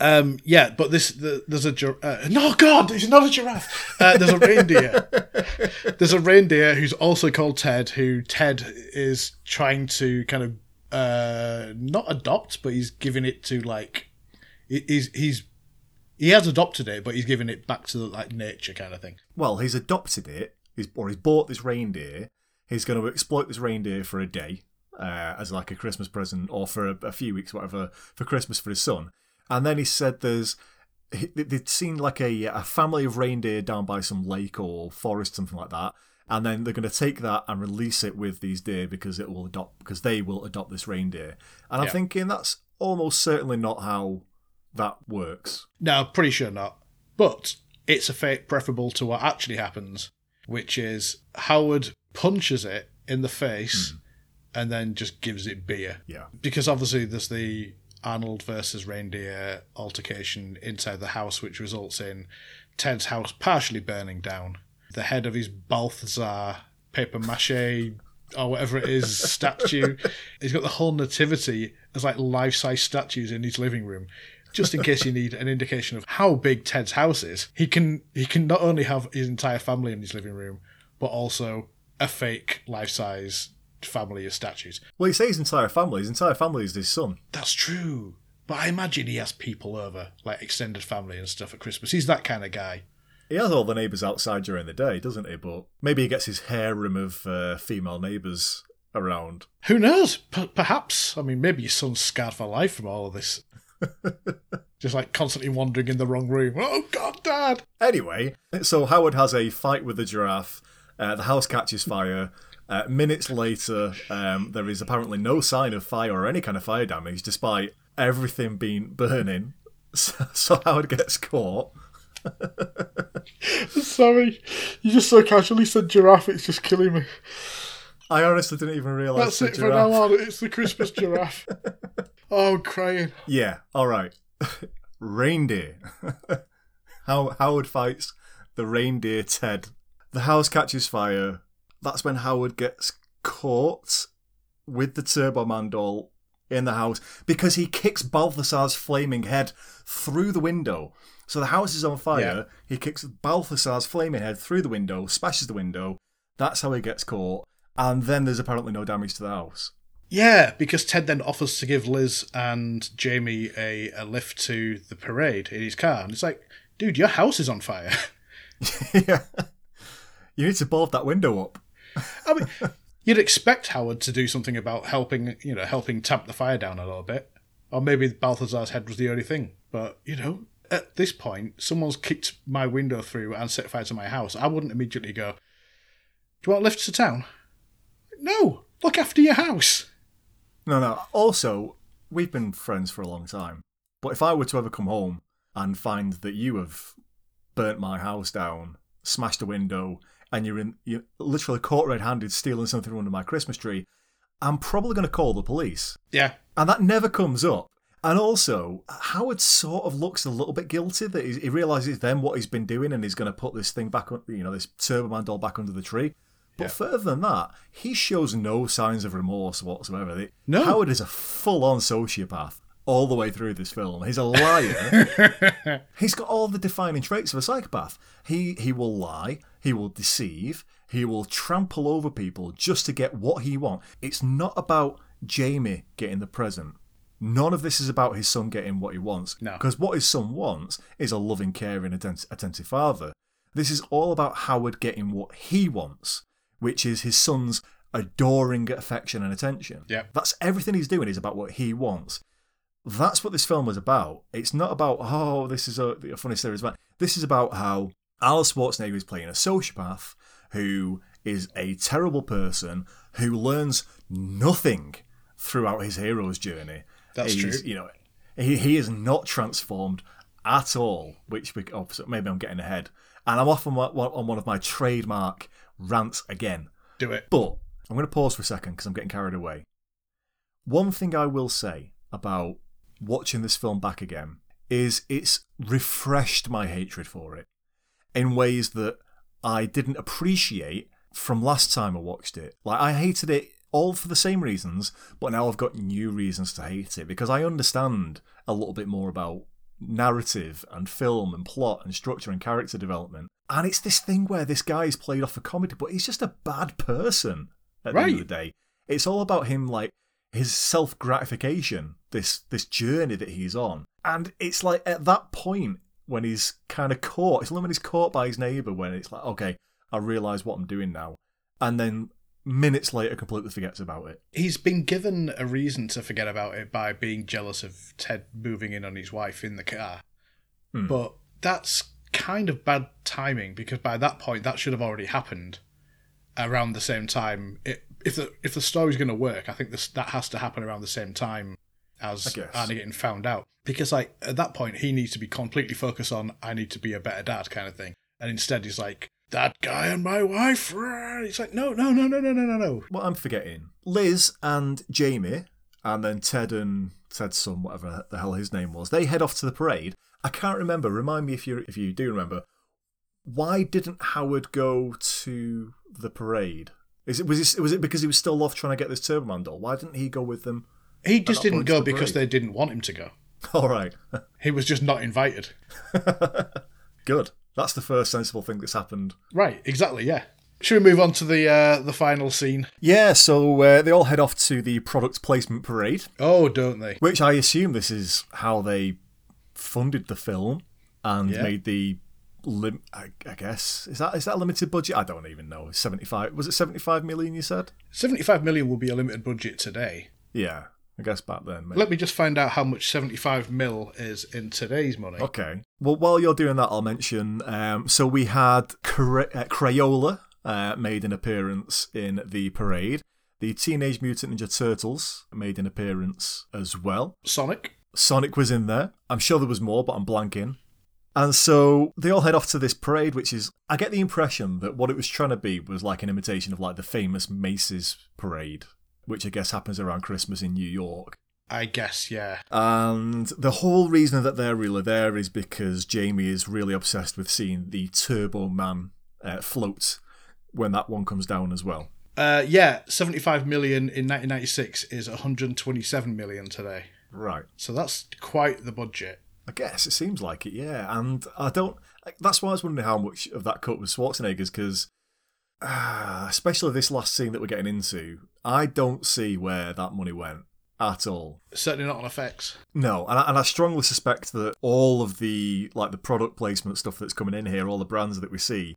um. Yeah, but this the, there's a gir- uh, no God. It's not a giraffe. Uh, there's a reindeer. there's a reindeer who's also called Ted. Who Ted is trying to kind of uh not adopt, but he's giving it to like he's he's He has adopted it, but he's given it back to like nature kind of thing. Well, he's adopted it, he's, or he's bought this reindeer. He's going to exploit this reindeer for a day uh, as like a Christmas present, or for a, a few weeks, whatever, for Christmas for his son. And then he said there's he- they'd seen like a a family of reindeer down by some lake or forest, something like that. And then they're going to take that and release it with these deer because it will adopt because they will adopt this reindeer. And I'm Yeah. thinking that's almost certainly not how that works. No, pretty sure not. But it's a fate preferable to what actually happens, which is Howard punches it in the face hmm. and then just gives it beer. Yeah. Because obviously there's the Arnold versus reindeer altercation inside the house, which results in Ted's house partially burning down. The head of his Balthazar paper mache or whatever it is statue. He's got the whole nativity as like life size statues in his living room. Just in case you need an indication of how big Ted's house is, he can he can not only have his entire family in his living room, but also a fake life size family of statues. Well, he says his entire family. His entire family is his son. That's true. But I imagine he has people over, like extended family and stuff at Christmas. He's that kind of guy. He has all the neighbours outside during the day, doesn't he? But maybe he gets his harem of uh, female neighbours around. Who knows? P- perhaps. I mean, maybe your son's scarred for life from all of this. Just like constantly wandering in the wrong room. Oh, God, Dad! Anyway, so Howard has a fight with the giraffe. Uh, the house catches fire. Uh, minutes later, um, there is apparently no sign of fire or any kind of fire damage, despite everything being burning. So, so Howard gets caught. Sorry. You just so casually said giraffe, it's just killing me. I honestly didn't even realise. That's it for giraffe. now on. It's the Christmas giraffe. oh, I'm crying. Yeah, all right. reindeer. How Howard fights the reindeer Ted. The house catches fire. That's when Howard gets caught with the Turbo Man doll in the house because he kicks Balthasar's flaming head through the window. So the house is on fire. Yeah. He kicks Balthasar's flaming head through the window, smashes the window. That's how he gets caught. And then there's apparently no damage to the house. Yeah, because Ted then offers to give Liz and Jamie a, a lift to the parade in his car. And it's like, dude, your house is on fire. yeah. You need to bulb that window up. I mean, you'd expect Howard to do something about helping, you know, helping tamp the fire down a little bit. Or maybe Balthazar's head was the only thing. But, you know, at this point, someone's kicked my window through and set fire to my house. I wouldn't immediately go, Do you want a lift to town? No, look after your house. No, no. Also, we've been friends for a long time. But if I were to ever come home and find that you have burnt my house down, smashed a window, and you're in you're literally caught red-handed stealing something from under my Christmas tree, I'm probably going to call the police. Yeah. And that never comes up. And also, Howard sort of looks a little bit guilty that he, he realizes then what he's been doing, and he's going to put this thing back, on- you know, this Turbo Man doll back under the tree. But Yeah. further than that, he shows no signs of remorse whatsoever. No. Howard is a full-on sociopath all the way through this film. He's a liar. He's got all the defining traits of a psychopath. He he will lie, he will deceive, he will trample over people just to get what he wants. It's not about Jamie getting the present. None of this is about his son getting what he wants. No. Because what his son wants is a loving, caring, atten- attentive father. This is all about Howard getting what he wants, which is his son's adoring affection and attention. Yep. That's everything he's doing is about what he wants. That's what this film is about. It's not about, oh, this is a, a funny series. But this is about how Alice Schwarzenegger is playing a sociopath who is a terrible person who learns nothing throughout his hero's journey. That's He's, true. You know, he, he is not transformed at all, which we, oh, maybe I'm getting ahead. And I'm off on, one- on one of my trademark rants again. Do it. But I'm going to pause for a second because I'm getting carried away. One thing I will say about watching this film back again is it's refreshed my hatred for it in ways that I didn't appreciate from last time I watched it. Like, I hated it all for the same reasons, but now I've got new reasons to hate it because I understand a little bit more about narrative and film and plot and structure and character development. And it's this thing where this guy is played off a comedy, but he's just a bad person at the end of the day. It's all about him, like his self gratification, this this journey that he's on. And it's like at that point, when he's kind of caught. It's only when he's caught by his neighbour when it's like, okay, I realise what I'm doing now. And then minutes later, completely forgets about it. He's been given a reason to forget about it by being jealous of Ted moving in on his wife in the car. Hmm. But that's kind of bad timing because by that point, that should have already happened around the same time. It, if the if the story's going to work, I think this that has to happen around the same time as Annie getting found out. Because like at that point he needs to be completely focused on I need to be a better dad kind of thing. And instead he's like, That guy and my wife He's like, No, no, no, no, no, no, no, no. Well I'm forgetting. Liz and Jamie and then Ted and Ted's son, whatever the hell his name was, they head off to the parade. I can't remember, remind me if you if you do remember. Why didn't Howard go to the parade? Is it was it was it because he was still off trying to get this Turboman doll? Why didn't he go with them? He just didn't go because they didn't want him to go. All right, He was just not invited. good. That's the first sensible thing that's happened. Right, exactly, yeah. Should we move on to the uh, the final scene? Yeah, so uh, they all head off to the product placement parade, Oh, don't they? which I assume this is how they funded the film and Yeah. made the lim- I, I guess is that is that a limited budget? I don't even know. Seventy five was it seventy five million? You said? 75 million will be a limited budget today. Yeah, I guess back then. Maybe. Let me just find out how much 75 mil is in today's money. Okay. Well, while you're doing that, I'll mention. Um, so we had Cra- uh, Crayola uh, made an appearance in the parade. The Teenage Mutant Ninja Turtles made an appearance as well. Sonic? Sonic was in there. I'm sure there was more, but I'm blanking. And so they all head off to this parade, which is, I get the impression that what it was trying to be was like an imitation of like the famous Macy's parade, which I guess happens around Christmas in New York. I guess, yeah. And the whole reason that they're really there is because Jamie is really obsessed with seeing the Turbo Man uh, float when that one comes down as well. Uh, yeah, 75 million in 1996 is 127 million today. Right. So that's quite the budget. I guess it seems like it, yeah. And I don't. That's why I was wondering how much of that cut was Schwarzenegger's, because uh, especially this last scene that we're getting into, I don't see where that money went at all. Certainly not on effects. No, and I, and I strongly suspect that all of the like the product placement stuff that's coming in here, all the brands that we see,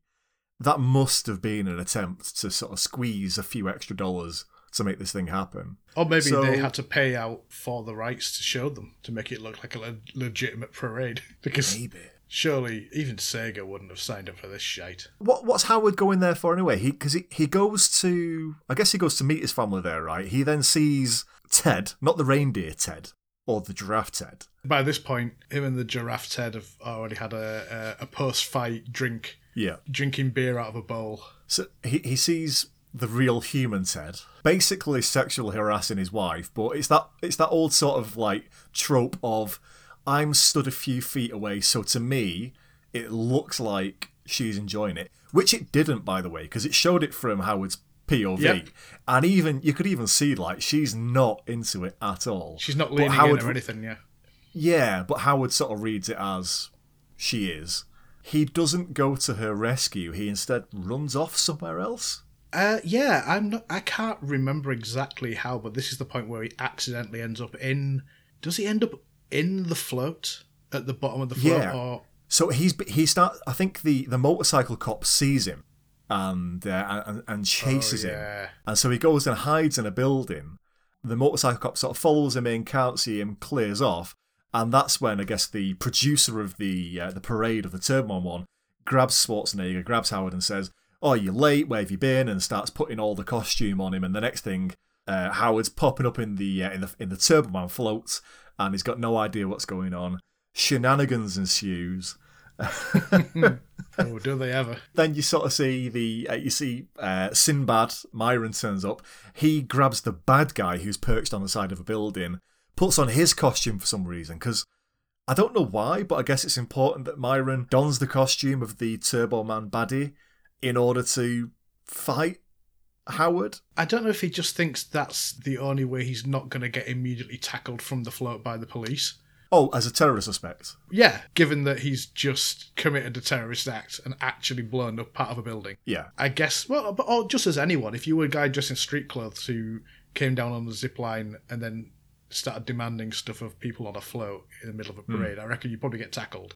that must have been an attempt to sort of squeeze a few extra dollars to make this thing happen. Or maybe So- they had to pay out for the rights to show them to make it look like a le- legitimate parade. Because Maybe. Surely even Sega wouldn't have signed up for this shite. What what's Howard going there for anyway? He because he, he goes to I guess he goes to meet his family there, right? He then sees Ted, not the reindeer Ted or the giraffe Ted. By this point, him and the giraffe Ted have already had a, a, a post-fight drink, Yeah. drinking beer out of a bowl. So he he sees the real human Ted, basically sexually harassing his wife, but it's that it's that old sort of like trope of I'm stood a few feet away, so to me it looks like she's enjoying it, which it didn't, by the way, because it showed it from Howard's POV, Yep. and even you could even see like she's not into it at all. She's not But leaning Howard in or anything, yeah. yeah, but Howard sort of reads it as she is. He doesn't go to her rescue. He instead runs off somewhere else. Uh, yeah, I'm not. I can't remember exactly how, but this is the point where he accidentally ends up in. Does he end up in the float at the bottom of the float, Yeah. or So he's he start. I think the the motorcycle cop sees him and uh, and, and chases him, yeah. and so he goes and hides in a building. The motorcycle cop sort of follows him in, can't see him, clears off, and that's when I guess the producer of the uh, the parade of the Turboman one grabs Schwarzenegger, grabs Howard, and says, "Oh, you're late. Where have you been?" and starts putting all the costume on him. And the next thing, uh, Howard's popping up in the uh, in the in the Turboman float, and he's got no idea what's going on. Shenanigans ensues. oh, do they ever? Then you sort of see the uh, you see uh, Sinbad. Myron turns up. He grabs the bad guy who's perched on the side of a building, puts on his costume for some reason because I don't know why, but I guess it's important that Myron dons the costume of the Turbo Man baddie in order to fight Howard. I don't know if he just thinks that's the only way he's not going to get immediately tackled from the float by the police. Oh, as a terrorist suspect. Yeah, given that he's just committed a terrorist act and actually blown up part of a building. Yeah. I guess, well, but or just as anyone, if you were a guy dressed in street clothes who came down on the zip line and then started demanding stuff of people on a float in the middle of a hmm. parade, I reckon you'd probably get tackled.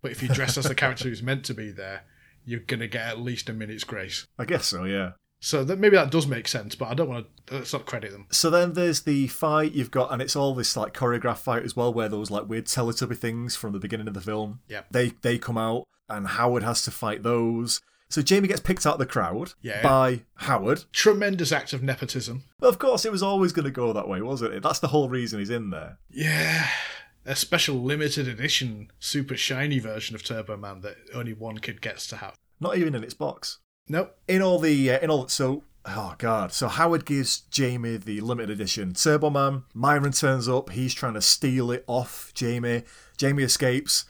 But if you dress as the character who's meant to be there, you're gonna get at least a minute's grace. I guess so, yeah. So that maybe that does make sense, but I don't want to. Let's not credit them. So then there's the fight you've got, and it's all this like choreographed fight as well, where those like weird Teletubby things from the beginning of the film. Yeah, They they come out, and Howard has to fight those. So Jamie gets picked out of the crowd Yeah. by Howard. Tremendous act of nepotism. Of course, it was always going to go that way, wasn't it? That's the whole reason he's in there. Yeah. A special limited edition, super shiny version of Turbo Man that only one kid gets to have. Not even in its box. Nope. in all the uh, in all so oh god so howard gives jamie the limited edition turbo man myron turns up he's trying to steal it off jamie jamie escapes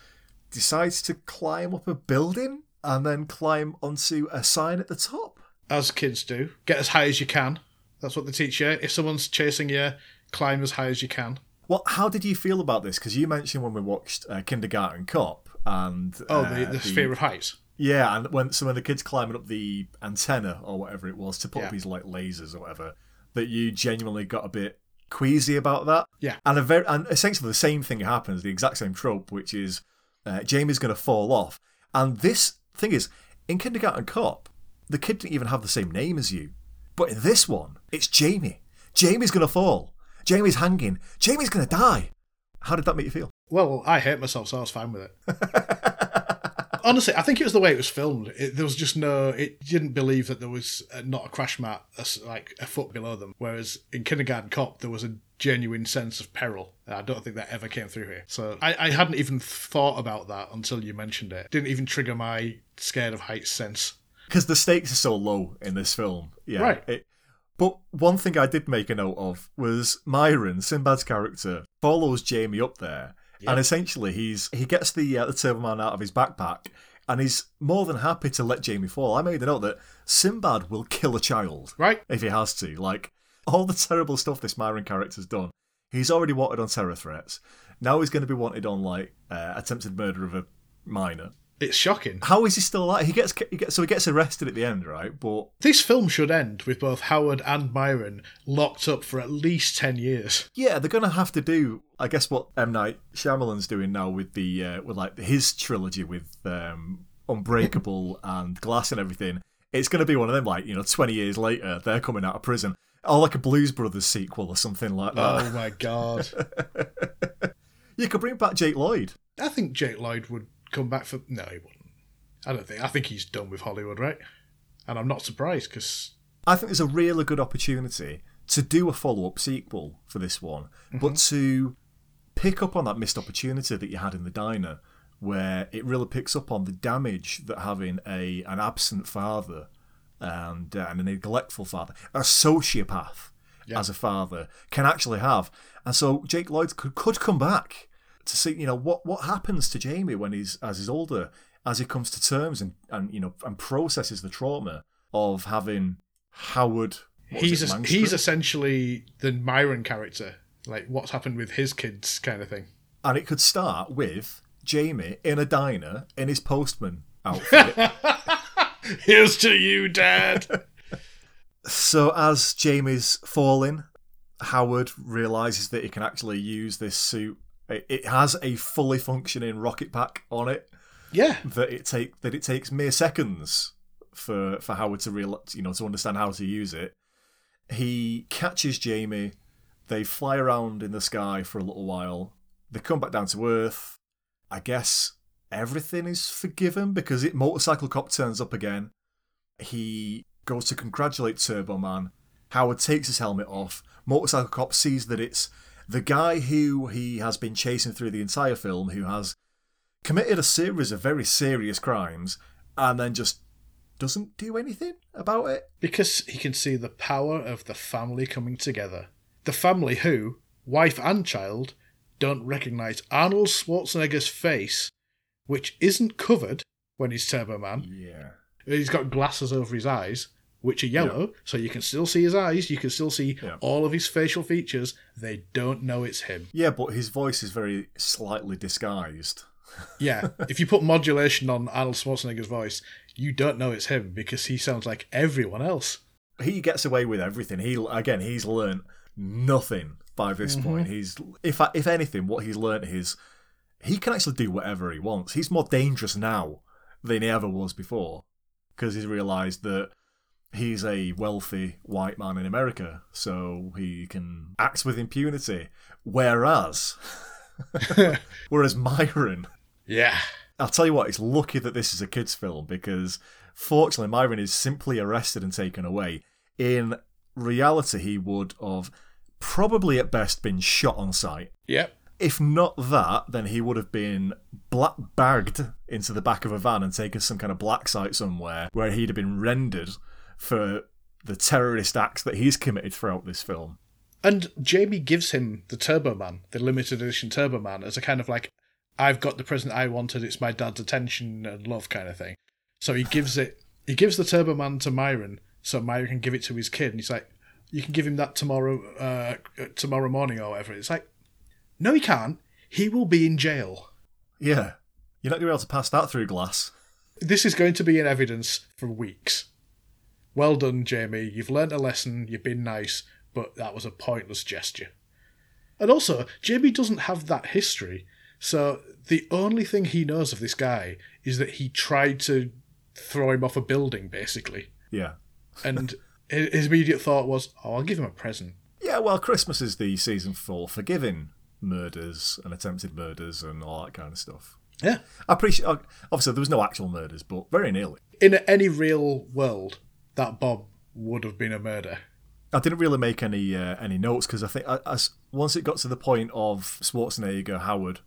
decides to climb up a building and then climb onto a sign at the top As kids do. Get as high as you can. That's what they teach you. If someone's chasing you, climb as high as you can. well how did you feel about this because you mentioned when we watched uh, kindergarten cop and Oh, uh, the, the fear of heights. Yeah, and when so when the kid's climbing up the antenna or whatever it was to put up these like lasers or whatever, that you genuinely got a bit queasy about that. Yeah. and a very and essentially the same thing happens, the exact same trope, which is uh, Jamie's going to fall off, and this thing is in Kindergarten Cop, the kid didn't even have the same name as you, but in this one, it's Jamie. Jamie's going to fall. Jamie's hanging. Jamie's going to die. How did that make you feel? Well, I hate myself, so I was fine with it. Honestly, I think it was the way it was filmed. It, there was just no. It didn't believe that there was uh, not a crash mat a like a foot below them. Whereas in Kindergarten Cop, there was a genuine sense of peril. I don't think that ever came through here. So I, I hadn't even thought about that until you mentioned it. Didn't even trigger my scared of heights sense. because the stakes are so low in this film. Yeah. Right. It, but one thing I did make a note of was Myron, Sinbad's character, follows Jamie up there, and essentially he's he gets the uh, the Turbo Man out of his backpack, and he's more than happy to let Jamie fall. I made a note that Sinbad will kill a child Right? if he has to. Like all the terrible stuff this Myron character's done, he's already wanted on terror threats. Now he's going to be wanted on like uh, attempted murder of a minor. It's shocking. How is he still alive? He gets, he gets so he gets arrested at the end, right? But This film should end with both Howard and Myron locked up for at least 10 years. yeah, they're gonna have to do. I guess what M Night Shyamalan's doing now with the uh, with like his trilogy with um, Unbreakable and Glass and everything. It's gonna be one of them. Like you know, twenty years later, they're coming out of prison, or like a Blues Brothers sequel or something like that. Oh my god. You could bring back Jake Lloyd. I think Jake Lloyd would come back for. No, he wouldn't. I don't think. I think he's done with Hollywood, right? And I'm not surprised because I think there's a really good opportunity to do a follow up sequel for this one, but to pick up on that missed opportunity that you had in the diner, where it really picks up on the damage that having a an absent father and, uh, and a neglectful father, a sociopath as a father, can actually have. And so Jake Lloyd could, could come back to see, you know, what, what happens to Jamie when he's as he's older, as he comes to terms and, and you know and processes the trauma of having Howard. he's it, a, he's essentially the Myron character, like what's happened with his kids, kind of thing. and it could start with Jamie in a diner in his postman outfit. Here's to you, Dad. so as Jamie's falling, Howard realizes that he can actually use this suit. It has a fully functioning rocket pack on it yeah, that it take that it takes mere seconds for for Howard to real you know to understand how to use it. He catches Jamie. They fly around in the sky for a little while. They come back down to earth. I guess everything is forgiven because it motorcycle cop turns up again. He goes to congratulate Turbo Man. Howard takes his helmet off. Motorcycle cop sees that it's the guy who he has been chasing through the entire film, who has committed a series of very serious crimes and then just doesn't do anything about it. because he can see the power of the family coming together. The family who, wife and child, don't recognize Arnold Schwarzenegger's face, which isn't covered when he's Turbo Man. Yeah. He's got glasses over his eyes, which are yellow, so you can still see his eyes, you can still see Yeah. all of his facial features. They don't know it's him. Yeah, but his voice is very slightly disguised. Yeah, if you put modulation on Arnold Schwarzenegger's voice, you don't know it's him because he sounds like everyone else. He gets away with everything. He again, he's learned nothing by this mm-hmm. point. He's if if anything, what he's learned is he can actually do whatever he wants. He's more dangerous now than he ever was before because he's realised that he's a wealthy white man in America, so he can act with impunity. Whereas, whereas Myron, Yeah. I'll tell you what, it's lucky that this is a kids' film because fortunately Myron is simply arrested and taken away. In reality, he would have probably at best been shot on sight. Yep. If not that, then he would have been black bagged into the back of a van and taken some kind of black site somewhere where he'd have been rendered for the terrorist acts that he's committed throughout this film. And Jamie gives him the Turbo Man, the limited edition Turbo Man, as a kind of like, I've got the present I wanted, it's my dad's attention and love kind of thing. So he gives it, he gives the Turbo Man to Myron, so Myron can give it to his kid, and he's like, you can give him that tomorrow, uh, tomorrow morning or whatever. It's like, no, he can't. He will be in jail. Yeah. You're not going to be able to pass that through glass. This is going to be in evidence for weeks. Well done, Jamie. You've learnt a lesson. You've been nice, but that was a pointless gesture. And also, Jamie doesn't have that history, so the only thing he knows of this guy is that he tried to throw him off a building, basically. Yeah. And his immediate thought was, "Oh, I'll give him a present." Yeah, well, Christmas is the season for forgiving murders and attempted murders and all that kind of stuff. Yeah. I appreciate. Obviously, there was no actual murders, but very nearly. In any real world, that Bob would have been a murder. I didn't really make any uh, any notes because I think as once it got to the point of Schwarzenegger Howard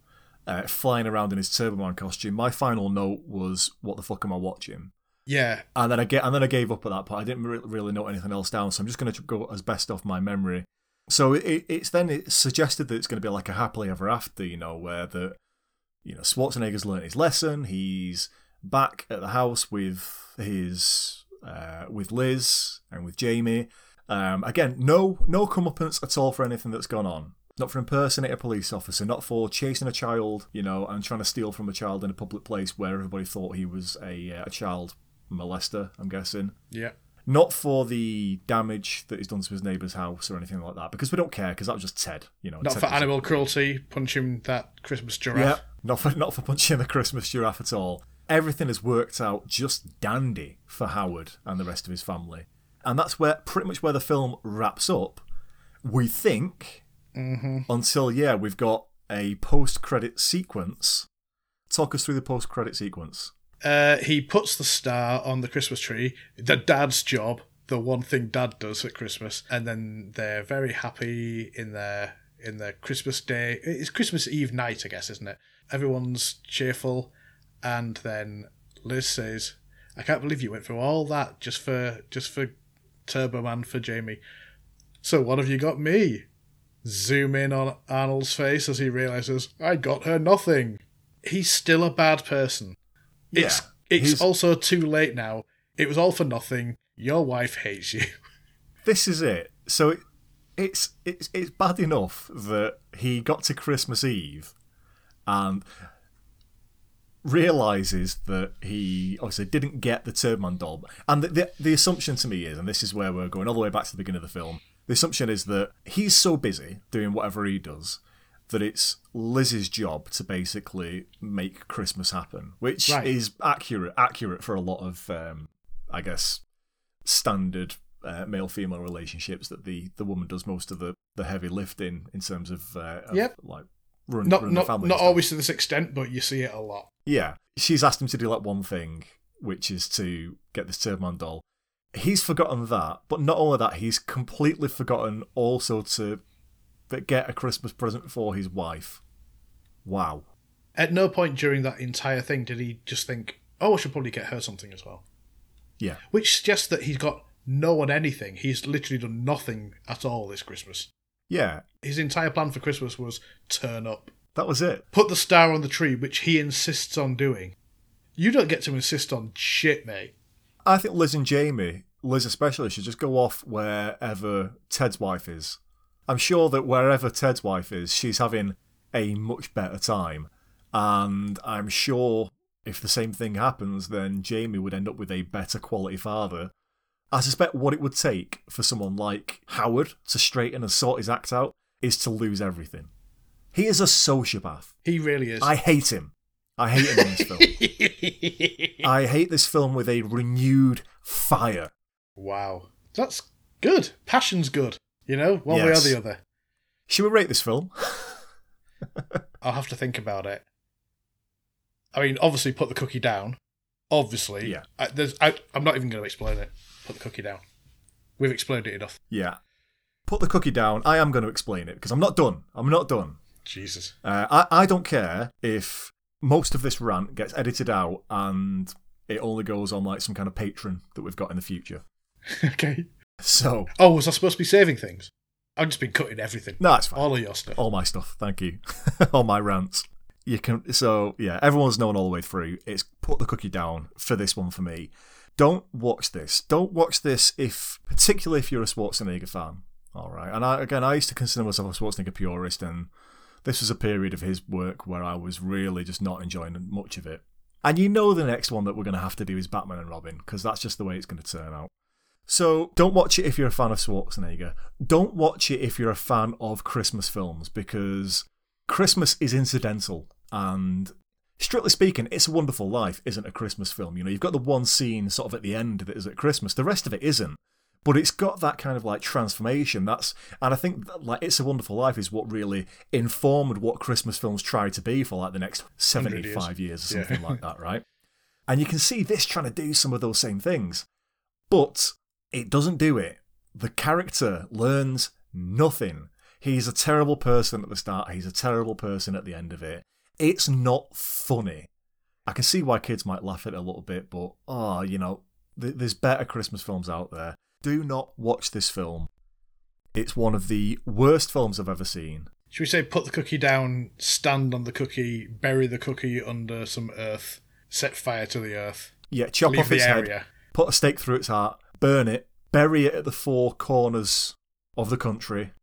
uh, flying around in his Turboman costume, my final note was, "What the fuck am I watching?" Yeah. And then I get and then I gave up at that point. I didn't re- really note anything else down, so I'm just going to go as best off my memory. So it, it's then it's suggested that it's going to be like a happily ever after, you know, where the you know Schwarzenegger's learned his lesson. He's back at the house with his uh, with Liz and with Jamie. Um, again, no no comeuppance at all for anything that's gone on. Not for impersonating a police officer, not for chasing a child, you know, and trying to steal from a child in a public place where everybody thought he was a, uh, a child molester, I'm guessing. Yeah. Not for the damage that he's done to his neighbour's house or anything like that, because we don't care, because that was just Ted, you know. Not Ted for animal cruelty, punching that Christmas giraffe. Yeah, not for not for punching the Christmas giraffe at all. Everything has worked out just dandy for Howard and the rest of his family, and that's where pretty much where the film wraps up. We think until yeah, we've got a post-credit sequence. Talk us through the post-credit sequence. Uh, he puts the star on the Christmas tree, the dad's job, the one thing dad does at Christmas, and then they're very happy in their in their Christmas day. It's Christmas Eve night, I guess, isn't it? Everyone's cheerful, and then Liz says, "I can't believe you went through all that just for just for Turbo Man for Jamie. So what have you got me?" Zoom in on Arnold's face as he realizes I got her nothing. He's still a bad person. It's it's he's- also too late now. It was all for nothing. Your wife hates you. This is it. So it, it's it's it's bad enough that he got to Christmas Eve and realizes that he obviously didn't get the Turdman doll. And the, the the assumption to me is, and this is where we're going all the way back to the beginning of the film. The assumption is that he's so busy doing whatever he does that it's Liz's job to basically make Christmas happen, which Right. is accurate accurate for a lot of, um, I guess, standard uh, male female relationships that the the woman does most of the the heavy lifting in terms of, uh, of Yep. like run, not run the not family. not always to this extent, but you see it a lot. Yeah, she's asked him to do like one thing, which is to get this Turdman doll. He's forgotten that, but not only that, he's completely forgotten also to get a Christmas present for his wife. Wow. At no point during that entire thing did he just think, "Oh, I should probably get her something as well." Yeah. Which suggests that he's got no one anything. He's literally done nothing at all this Christmas. Yeah, His entire plan for Christmas was turn up, that was it. put the star on the tree, which he insists on doing. You don't get to insist on shit, mate. I think Liz and Jamie, Liz especially, should just go off wherever Ted's wife is. I'm sure that wherever Ted's wife is, she's having a much better time. And I'm sure if the same thing happens, then Jamie would end up with a better quality father. I suspect what it would take for someone like Howard to straighten and sort his act out is to lose everything. He is a sociopath. He really is. I hate him. I hate him in this film. I hate this film with a renewed fire. wow. That's good. Passion's good. You know, one Yes. way or the other. Should we rate this film? I'll have to think about it. I mean, obviously, put the cookie down. Obviously, Yeah. I, there's. I, I'm not even going to explain it. Put the cookie down. We've explained it enough. Yeah. Put the cookie down. I am going to explain it because I'm not done. I'm not done. Jesus. Uh, I, I don't care if most of this rant gets edited out and it only goes on like some kind of Patreon that we've got in the future. okay. So, Oh, was I supposed to be saving things? I've just been cutting everything. no, it's fine. All of your stuff. all my stuff. Thank you. all my rants. You can so yeah, everyone's known all the way through. It's put the cookie down for this one for me. Don't watch this. Don't watch this if particularly if you're a Schwarzenegger fan. All right. And I, again, I used to consider myself a Schwarzenegger purist, and this was a period of his work where I was really just not enjoying much of it. And you know the next one that we're going to have to do is Batman and Robin because that's just the way it's going to turn out. So don't watch it if you're a fan of Schwarzenegger. Don't watch it if you're a fan of Christmas films because Christmas is incidental and strictly speaking, It's a Wonderful Life isn't a Christmas film. You know, you've got the one scene sort of at the end that is at Christmas. The rest of it isn't. But it's got that kind of like transformation. That's and I think that, like It's a Wonderful Life is what really informed what Christmas films try to be for like the next 75 years, or Yeah. something like that, right? And you can see this trying to do some of those same things. But it doesn't do it. The character learns nothing. He's a terrible person at the start, he's a terrible person at the end of it. It's not funny. I can see why kids might laugh at it a little bit, but oh, you know, th- there's better Christmas films out there. Do not watch this film. It's one of the worst films I've ever seen. Should we say put the cookie down, stand on the cookie, bury the cookie under some earth, set fire to the earth, Yeah, chop leave off its head, put a stake through its heart, burn it, bury it at the four corners of the country.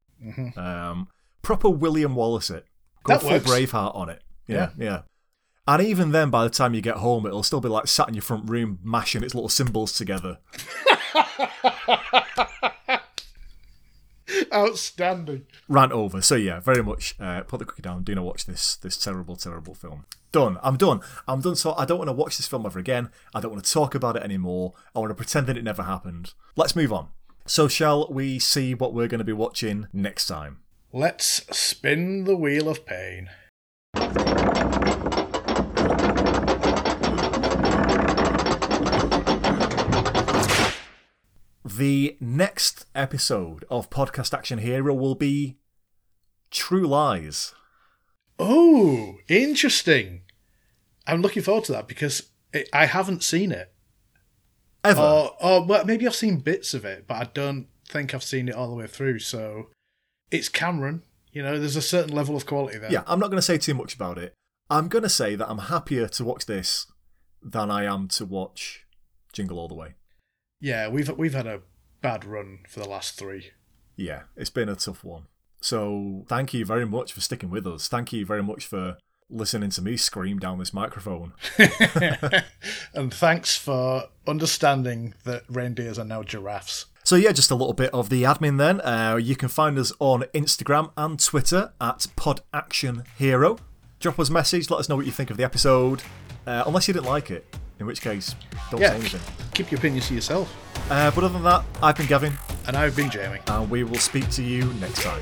Um, proper William Wallace it. Go That full works. Braveheart on it. Yeah, yeah. And even then, by the time you get home, it'll still be like sat in your front room mashing its little cymbals together. Outstanding. Rant over. So yeah, very much uh, put the cookie down. Do not watch this this terrible, terrible film. Done. I'm done. I'm done. So I don't want to watch this film ever again. I don't want to talk about it anymore. I want to pretend that it never happened. Let's move on. So shall we see what we're going to be watching next time? Let's spin the wheel of pain. The next episode of Podcast Action Hero will be True Lies. Oh, interesting. I'm looking forward to that because it, I haven't seen it. Ever. Or, or well, maybe I've seen bits of it, but I don't think I've seen it all the way through. So it's Cameron. You know, there's a certain level of quality there. yeah, I'm not going to say too much about it. I'm going to say that I'm happier to watch this than I am to watch Jingle All the Way. Yeah, we've we've had a bad run for the last three. Yeah, it's been a tough one. So thank you very much for sticking with us. Thank you very much for listening to me scream down this microphone. and thanks for understanding that reindeers are now giraffes. So yeah, just a little bit of the admin then. Uh, you can find us on Instagram and Twitter at Pod Action Hero. Drop us a message, let us know what you think of the episode. Uh, unless you didn't like it, in which case, don't Yeah, say anything. keep your opinions to yourself. Uh, but other than that, I've been Gavin, And I've been Jamie. and we will speak to you next time.